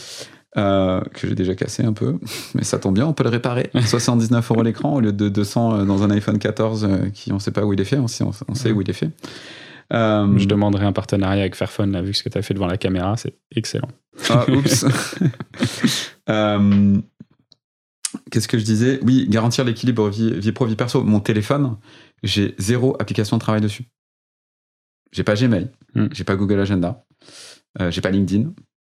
Euh, que j'ai déjà cassé un peu, mais ça tombe bien, on peut le réparer. 79 euros l'écran au lieu de 200 euh, dans un iPhone 14 euh, qui on sait pas où il est fait, on sait, on sait où il est fait. Je demanderai un partenariat avec Fairphone, là, vu ce que tu as fait devant la caméra, c'est excellent. Ah, oups. Qu'est-ce que je disais? Oui, garantir l'équilibre vie, vie pro, vie perso. Mon téléphone, j'ai zéro application de travail dessus. J'ai pas Gmail, hmm. j'ai pas Google Agenda, j'ai pas LinkedIn,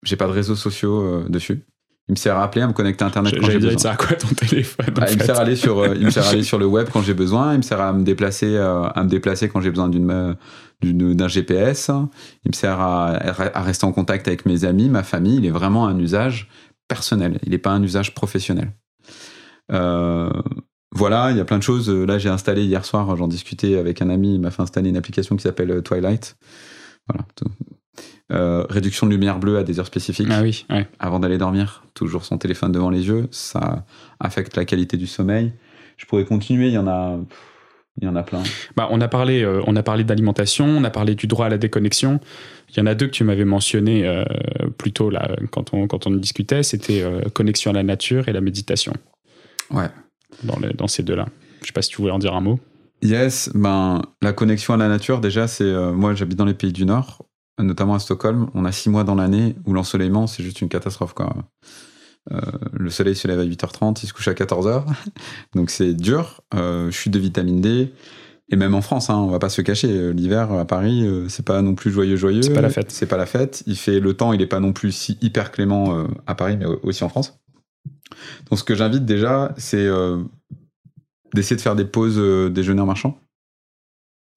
j'ai pas de réseaux sociaux euh, dessus. Il me sert à appeler, à me connecter à Internet quand j'ai besoin. Il sert à quoi ton téléphone ah, Il me sert à aller sur, euh, il me sert à aller sur le web quand j'ai besoin. Il me sert à me déplacer, euh, à me déplacer quand j'ai besoin d'une d'un GPS. Il me sert à, à, rester en contact avec mes amis, ma famille. Il est vraiment un usage personnel. Il n'est pas un usage professionnel. Voilà, il y a plein de choses. Là, j'ai installé hier soir, j'en discutais avec un ami, il m'a fait installer une application qui s'appelle Twilight. Voilà, euh, réduction de lumière bleue à des heures spécifiques. Ah oui, Avant d'aller dormir, toujours son téléphone devant les yeux, ça affecte la qualité du sommeil. Je pourrais continuer, il y en a, il y en a plein. Bah, on a parlé, euh, on a parlé d'alimentation, on a parlé du droit à la déconnexion. Il y en a deux que tu m'avais mentionné euh, plus tôt là, quand on, quand on discutait, c'était connexion à la nature et la méditation. Ouais. Dans, dans ces deux-là. Je sais pas si tu voulais en dire un mot. Yes, ben la connexion à la nature, déjà, c'est moi j'habite dans les pays du Nord notamment à Stockholm, on a six mois dans l'année où l'ensoleillement, c'est juste une catastrophe. Quoi. Euh, le soleil se lève à 8h30, il se couche à 14h. Donc c'est dur. Euh, chute de vitamine D. Et même en France, hein, on va pas se cacher, l'hiver à Paris, euh, c'est pas non plus joyeux joyeux. C'est pas la fête. C'est pas la fête. Il fait le temps, il est pas non plus si hyper clément euh, à Paris, mais aussi en France. Donc ce que j'invite déjà, c'est d'essayer de faire des pauses déjeuner en marchant.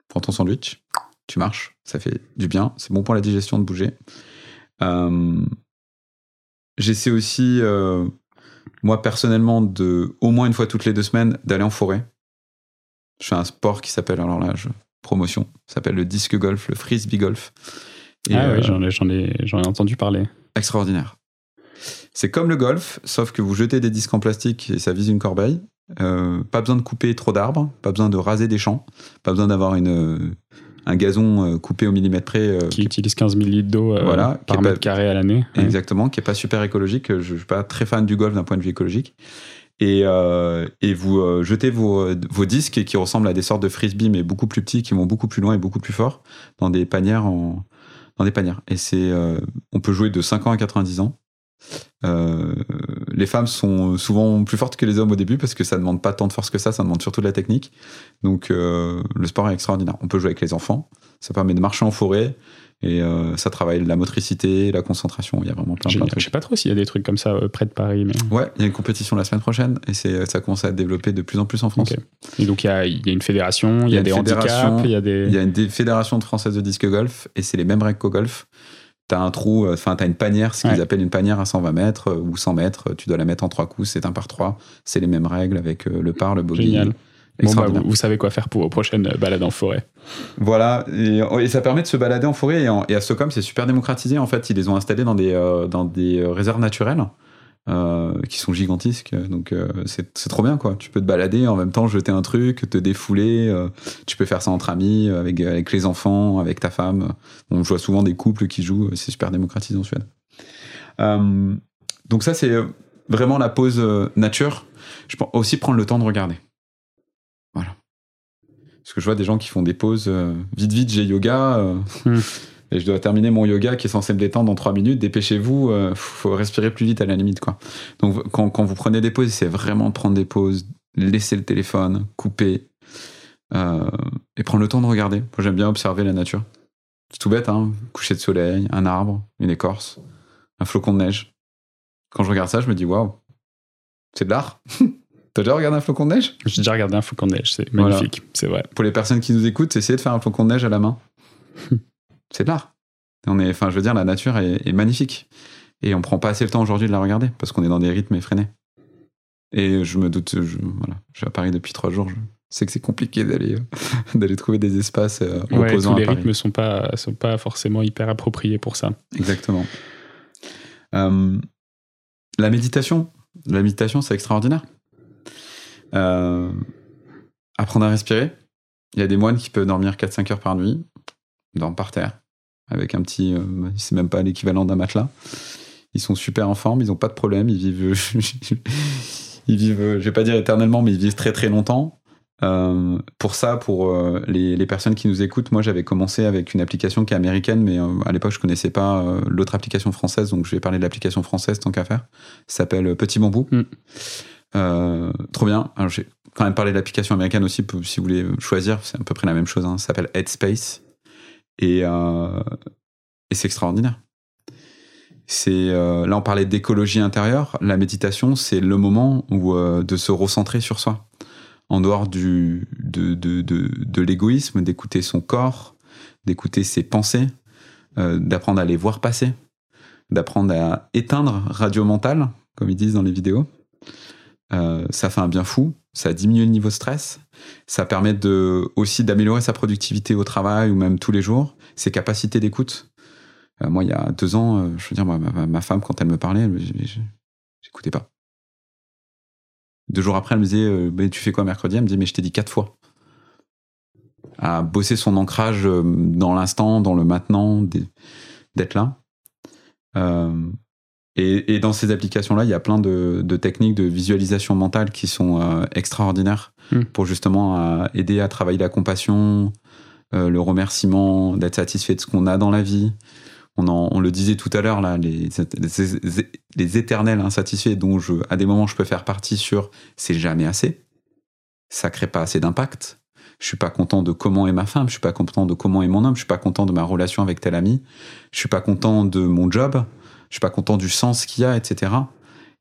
Prends ton sandwich, tu marches, ça fait du bien, c'est bon pour la digestion de bouger. Euh, j'essaie aussi, euh, moi personnellement, de au moins une fois toutes les deux semaines, d'aller en forêt. Je fais un sport qui s'appelle, alors là, je, promotion, s'appelle le disque golf, le frisbee golf. ah oui, euh, j'en ai, ai, entendu parler. Extraordinaire. C'est comme le golf, sauf que vous jetez des disques en plastique et ça vise une corbeille. pas besoin de couper trop d'arbres, pas besoin de raser des champs, pas besoin d'avoir une, un gazon euh, coupé au millimètre près. Euh, qui, utilise 15 000 litres d'eau euh, par mètre carré à l'année. Exactement, qui est pas super écologique. Je, ne suis pas très fan du golf d'un point de vue écologique. Et, et vous jetez vos, vos, disques qui ressemblent à des sortes de frisbee mais beaucoup plus petits, qui vont beaucoup plus loin et beaucoup plus fort dans des panières. En, dans des panières. Et c'est, on peut jouer de 5 ans à 90 ans. Euh, les femmes sont souvent plus fortes que les hommes au début parce que ça ne demande pas tant de force que ça, ça demande surtout de la technique. Donc euh, le sport est extraordinaire. On peut jouer avec les enfants, ça permet de marcher en forêt et euh, ça travaille la motricité, la concentration. Il y a vraiment plein, de trucs. Je sais pas trop s'il y a des trucs comme ça près de Paris. Mais... Ouais, il y a une compétition la semaine prochaine et ça commence à être développé de plus en plus en France. Et donc il y a, y a, une fédération, il y, a, des handicaps, il y a des. Il y a une fédération française de disque golf et c'est les mêmes règles qu'au golf t'as un trou, euh, enfin t'as une panière, ce qu'ils appellent une panière à 120 mètres euh, ou 100 mètres, tu dois la mettre en trois coups, c'est un par trois, c'est les mêmes règles avec euh, le par, le bogey. Génial. Bon, bah, vous, savez quoi faire pour vos prochaines balades en forêt. Voilà, et, ça permet de se balader en forêt. Et, à Stockholm, c'est super démocratisé. En fait, ils les ont installés dans des, dans des réserves naturelles. Euh, qui sont gigantesques. Donc euh, c'est trop bien quoi. Tu peux te balader en même temps, jeter un truc, te défouler. Euh, tu peux faire ça entre amis, avec, avec les enfants, avec ta femme. On voit souvent des couples qui jouent. C'est super démocratisé en Suède. donc ça c'est vraiment la pause nature. Je peux aussi prendre le temps de regarder. Voilà. Parce que je vois des gens qui font des pauses vite vite j'ai yoga. Et je dois terminer mon yoga qui est censé me détendre dans 3 minutes, dépêchez-vous, euh, faut respirer plus vite à la limite. quoi. Donc quand, quand vous prenez des pauses, c'est vraiment prendre des pauses, laisser le téléphone, couper, euh, et prendre le temps de regarder. Moi j'aime bien observer la nature. C'est tout bête, hein coucher de soleil, un arbre, une écorce, un flocon de neige. Quand je regarde ça, je me dis waouh, c'est de l'art. T'as déjà regardé un flocon de neige? J'ai déjà regardé un flocon de neige, c'est magnifique, c'est vrai. Pour les personnes qui nous écoutent, essayez de faire un flocon de neige à la main. c'est de l'art. On est, enfin, je veux dire, la nature est, magnifique. Et on prend pas assez le temps aujourd'hui de la regarder parce qu'on est dans des rythmes effrénés. Et je me doute, je, voilà, je suis à Paris depuis trois jours. Je sais que c'est compliqué d'aller euh, d'aller trouver des espaces euh, reposants. Tous les rythmes sont pas sont pas forcément hyper appropriés pour ça. Exactement. Euh, la méditation, la méditation, c'est extraordinaire. apprendre à respirer. Il y a des moines qui peuvent dormir 4-5 heures par nuit dorment par terre, avec un petit. Euh, c'est même pas l'équivalent d'un matelas. Ils sont super en forme, ils n'ont pas de problème, ils vivent. ils vivent, je vais pas dire éternellement, mais ils vivent très très longtemps. Euh, pour ça, pour euh, les, les, personnes qui nous écoutent, moi j'avais commencé avec une application qui est américaine, mais euh, à l'époque je connaissais pas l'autre application française, donc je vais parler de l'application française tant qu'à faire. Ça s'appelle Petit Bambou. Mm. trop bien. Alors j'ai quand même parlé de l'application américaine aussi, si vous voulez choisir, c'est à peu près la même chose. Hein. Ça s'appelle Headspace et, et c'est extraordinaire. C'est là on parlait d'écologie intérieure. La méditation, c'est le moment où de se recentrer sur soi en dehors du, de, de, de, de l'égoïsme, d'écouter son corps, d'écouter ses pensées, euh, d'apprendre à les voir passer, d'apprendre à éteindre radio mental, comme ils disent dans les vidéos. Euh, ça fait un bien fou, ça diminue le niveau de stress, ça permet aussi d'améliorer sa productivité au travail ou même tous les jours, ses capacités d'écoute. Euh, moi, il y a deux ans, je veux dire, ma, femme, quand elle me parlait, j'écoutais pas. Deux jours après, elle me disait euh, Tu fais quoi mercredi? Elle me dit Mais je t'ai dit quatre fois. À bosser son ancrage euh, dans l'instant, dans le maintenant, d'être là. Euh, et, dans ces applications-là, il y a plein de, techniques de visualisation mentale qui sont extraordinaires hmm. pour justement aider à travailler la compassion, le remerciement, d'être satisfait de ce qu'on a dans la vie, on, le disait tout à l'heure, là, les, les, éternels insatisfaits dont je, à des moments je peux faire partie sur c'est jamais assez, ça crée pas assez d'impact. Je suis pas content de comment est ma femme, je suis pas content de comment est mon homme, je suis pas content de ma relation avec tel ami, je suis pas content de mon job, je suis pas content du sens qu'il y a, etc.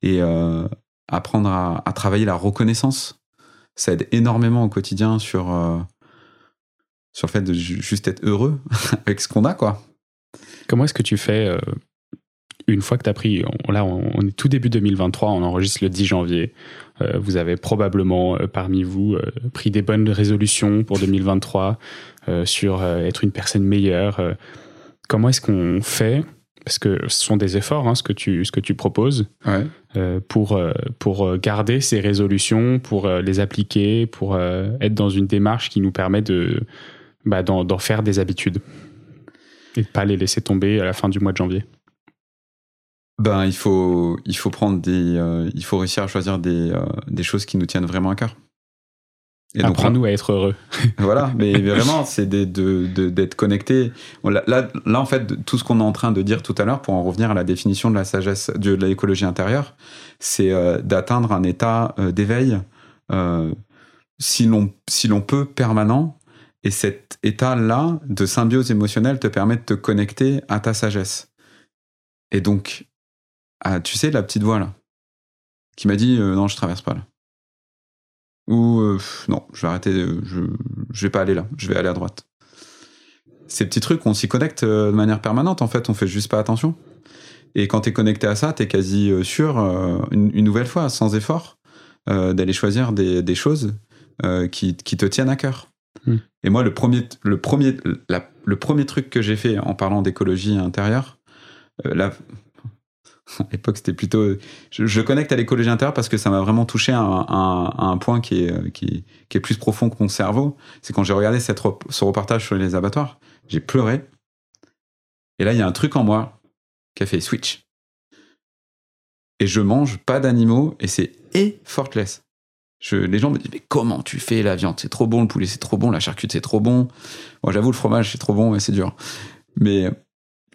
Et euh, apprendre à, travailler la reconnaissance, ça aide énormément au quotidien sur, euh, sur le fait de juste être heureux avec ce qu'on a, quoi. Comment est-ce que tu fais euh, une fois que tu as pris, là on, est tout début 2023, on enregistre le 10 janvier, vous avez probablement parmi vous pris des bonnes résolutions pour 2023 sur être une personne meilleure. comment est-ce qu'on fait parce que ce sont des efforts, hein, ce, que tu, ce que tu proposes, pour, pour garder ces résolutions, pour les appliquer, pour être dans une démarche qui nous permet de, bah, d'en faire des habitudes et de pas les laisser tomber à la fin du mois de janvier ben, il faut, il faut prendre des, euh, il faut réussir à choisir des, euh, des choses qui nous tiennent vraiment à cœur. Apprends-nous à être heureux. voilà, mais vraiment, c'est d'être connecté. Là, là, en fait, tout ce qu'on est en train de dire tout à l'heure, pour en revenir à la définition de la sagesse, de l'écologie intérieure, c'est euh, d'atteindre un état d'éveil, si l'on si peut, permanent, et cet état-là de symbiose émotionnelle te permet de te connecter à ta sagesse. Et donc, tu sais, la petite voix là, qui m'a dit euh, non, je traverse pas là. Ou euh, non, je vais arrêter, je, je vais pas aller là, je vais aller à droite. Ces petits trucs, on s'y connecte euh, de manière permanente en fait, on fait juste pas attention. Et quand tu es connecté à ça, tu es quasi sûr, une, nouvelle fois, sans effort, d'aller choisir des, des choses qui, qui te tiennent à cœur. Hmm. Et moi, le premier, le premier, le premier truc que j'ai fait en parlant d'écologie intérieure, euh, là, à l'époque, c'était plutôt. Je, connecte à l'écologie intérieure parce que ça m'a vraiment touché à un, point qui est, qui, qui, est plus profond que mon cerveau. C'est quand j'ai regardé cette, ce reportage sur les abattoirs, j'ai pleuré. Et là, il y a un truc en moi qui a fait switch. Et je mange pas d'animaux et c'est effortless les gens me disent mais comment tu fais la viande? C'est trop bon le poulet, c'est trop bon la charcuterie, c'est trop bon. Moi j'avoue le fromage c'est trop bon mais c'est dur. Mais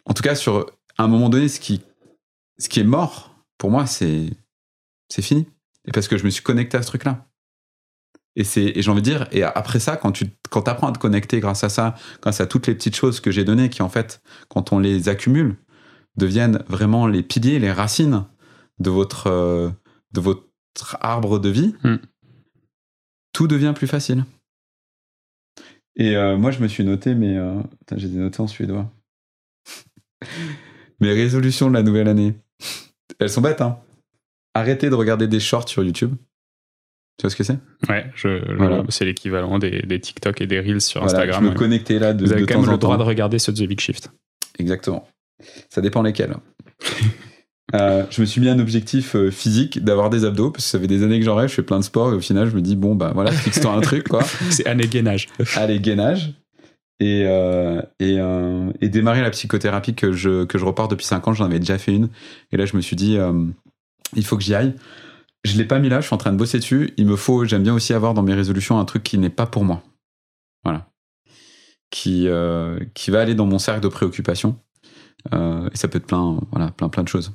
en tout cas sur un moment donné ce qui ce qui est mort pour moi c'est c'est fini. Et parce que je me suis connecté à ce truc là. Et c'est j'ai envie de dire et après ça quand tu quand apprends à te connecter grâce à ça, grâce à toutes les petites choses que j'ai données qui en fait quand on les accumule deviennent vraiment les piliers, les racines de votre euh, de votre arbre de vie, hmm tout devient plus facile. Et euh, moi, je me suis noté, mais euh, j'ai des notés en suédois. Mes résolutions de la nouvelle année. Elles sont bêtes, hein. Arrêtez de regarder des shorts sur YouTube. Tu vois ce que c'est? Ouais, je, c'est l'équivalent des, des, TikTok et des Reels sur Instagram. Je me connecter là de, Vous avez quand même le droit de regarder ce The Big Shift. Exactement. Ça dépend lesquels. Euh, je me suis mis un objectif euh, physique d'avoir des abdos parce que ça fait des années que j'en rêve, je fais plein de sport et au final je me dis bon bah voilà, fixe-toi un truc quoi. C'est année gainage. Allez, gainage. Et, euh, euh, et, démarrer la psychothérapie que je, que je repars depuis 5 ans. J'en avais déjà fait une. Et là, je me suis dit, euh, il faut que j'y aille. Je l'ai pas mis là, je suis en train de bosser dessus. Il me faut, j'aime bien aussi avoir dans mes résolutions un truc qui n'est pas pour moi. Voilà. Qui, qui va aller dans mon cercle de préoccupation. Et ça peut être plein, voilà, plein, plein de choses.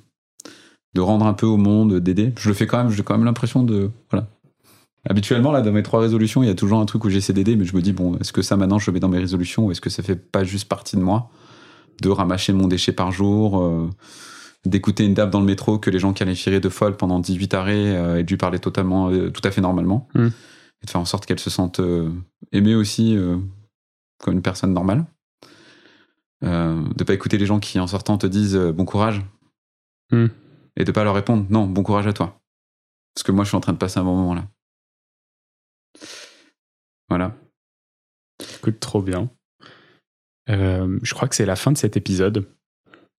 De rendre un peu au monde, d'aider. Je le fais quand même, j'ai quand même l'impression de, voilà, Habituellement, là, dans mes trois résolutions, il y a toujours un truc où j'essaie d'aider, mais je me dis, bon, est-ce que ça maintenant je le mets dans mes résolutions ou est-ce que ça fait pas juste partie de moi de ramasser mon déchet par jour, euh, d'écouter une dame dans le métro que les gens qualifieraient de folle pendant 18 arrêts euh, et de lui parler totalement, euh, tout à fait normalement, Mm. et de faire en sorte qu'elle se sente aimée aussi comme une personne normale. De pas écouter les gens qui, en sortant, te disent bon courage Mm. et de pas leur répondre non, bon courage à toi. Parce que moi, je suis en train de passer un bon moment là. Voilà. Écoute, trop bien. Euh, je crois que c'est la fin de cet épisode.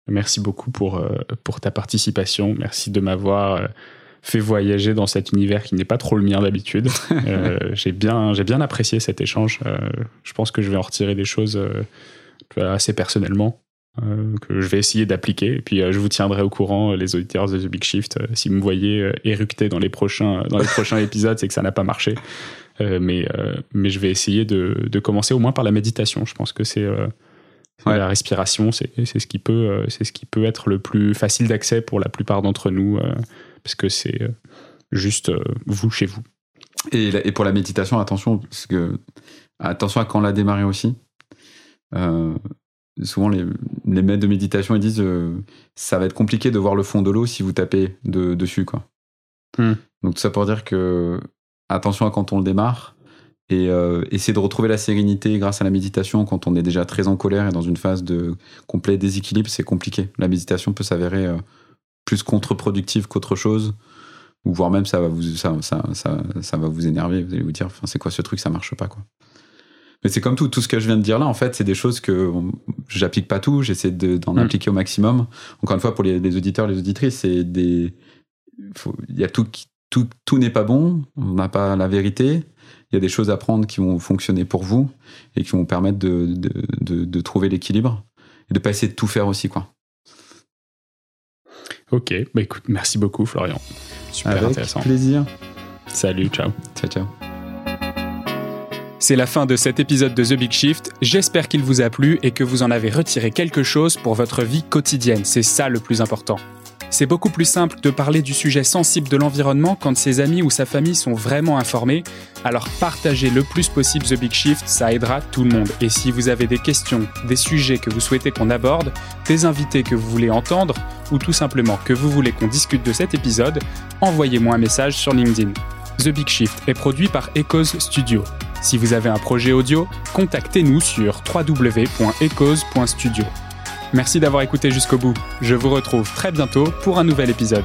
Merci beaucoup pour, euh, pour ta participation. Merci de m'avoir euh, fait voyager dans cet univers qui n'est pas trop le mien d'habitude. J'ai bien, j'ai bien apprécié cet échange. Je pense que je vais en retirer des choses assez personnellement que je vais essayer d'appliquer. Et puis je vous tiendrai au courant, les auditeurs de The Big Shift. Si vous me voyez éructer dans les prochains, dans les prochains épisodes, c'est que ça n'a pas marché. Euh, mais, euh, mais je vais essayer de, de commencer au moins par la méditation. Je pense que c'est euh, Ouais. la respiration, c'est ce qui peut, ce qui peut être le plus facile d'accès pour la plupart d'entre nous, parce que c'est juste vous chez vous. Et, et pour la méditation, attention, parce que attention à quand la démarrer aussi. Euh, souvent, les, les maîtres de méditation ils disent euh, ça va être compliqué de voir le fond de l'eau si vous tapez de, dessus. Quoi. Hmm. Donc, tout ça pour dire que attention à quand on le démarre et euh, essayer de retrouver la sérénité grâce à la méditation quand on est déjà très en colère et dans une phase de complet déséquilibre, c'est compliqué. La méditation peut s'avérer euh, plus contre-productive qu'autre chose ou voire même ça va vous ça, ça, ça, ça va vous énerver vous allez vous dire c'est quoi ce truc ça marche pas quoi mais c'est comme tout tout ce que je viens de dire là en fait c'est des choses que j'applique pas tout j'essaie de- d'en Mm. appliquer au maximum encore une fois pour les, les auditeurs les auditrices c'est des il y a tout qui- tout tout n'est pas bon on n'a pas la vérité il y a des choses à prendre qui vont fonctionner pour vous et qui vont permettre de, de, de, de trouver l'équilibre et de pas essayer de tout faire aussi quoi Ok, bah écoute, merci beaucoup Florian. Super avec intéressant. plaisir Salut, ciao. ciao ciao C'est la fin de cet épisode de The Big Shift. J'espère qu'il vous a plu et que vous en avez retiré quelque chose pour votre vie quotidienne. C'est ça le plus important. C'est beaucoup plus simple de parler du sujet sensible de l'environnement quand ses amis ou sa famille sont vraiment informés. Alors partagez le plus possible The Big Shift, ça aidera tout le monde. Et si vous avez des questions, des sujets que vous souhaitez qu'on aborde, des invités que vous voulez entendre, ou tout simplement que vous voulez qu'on discute de cet épisode, envoyez-moi un message sur LinkedIn. The Big Shift est produit par Echoes Studio. Si vous avez un projet audio, contactez-nous sur www.echoes.studio. Merci d'avoir écouté jusqu'au bout. Je vous retrouve très bientôt pour un nouvel épisode.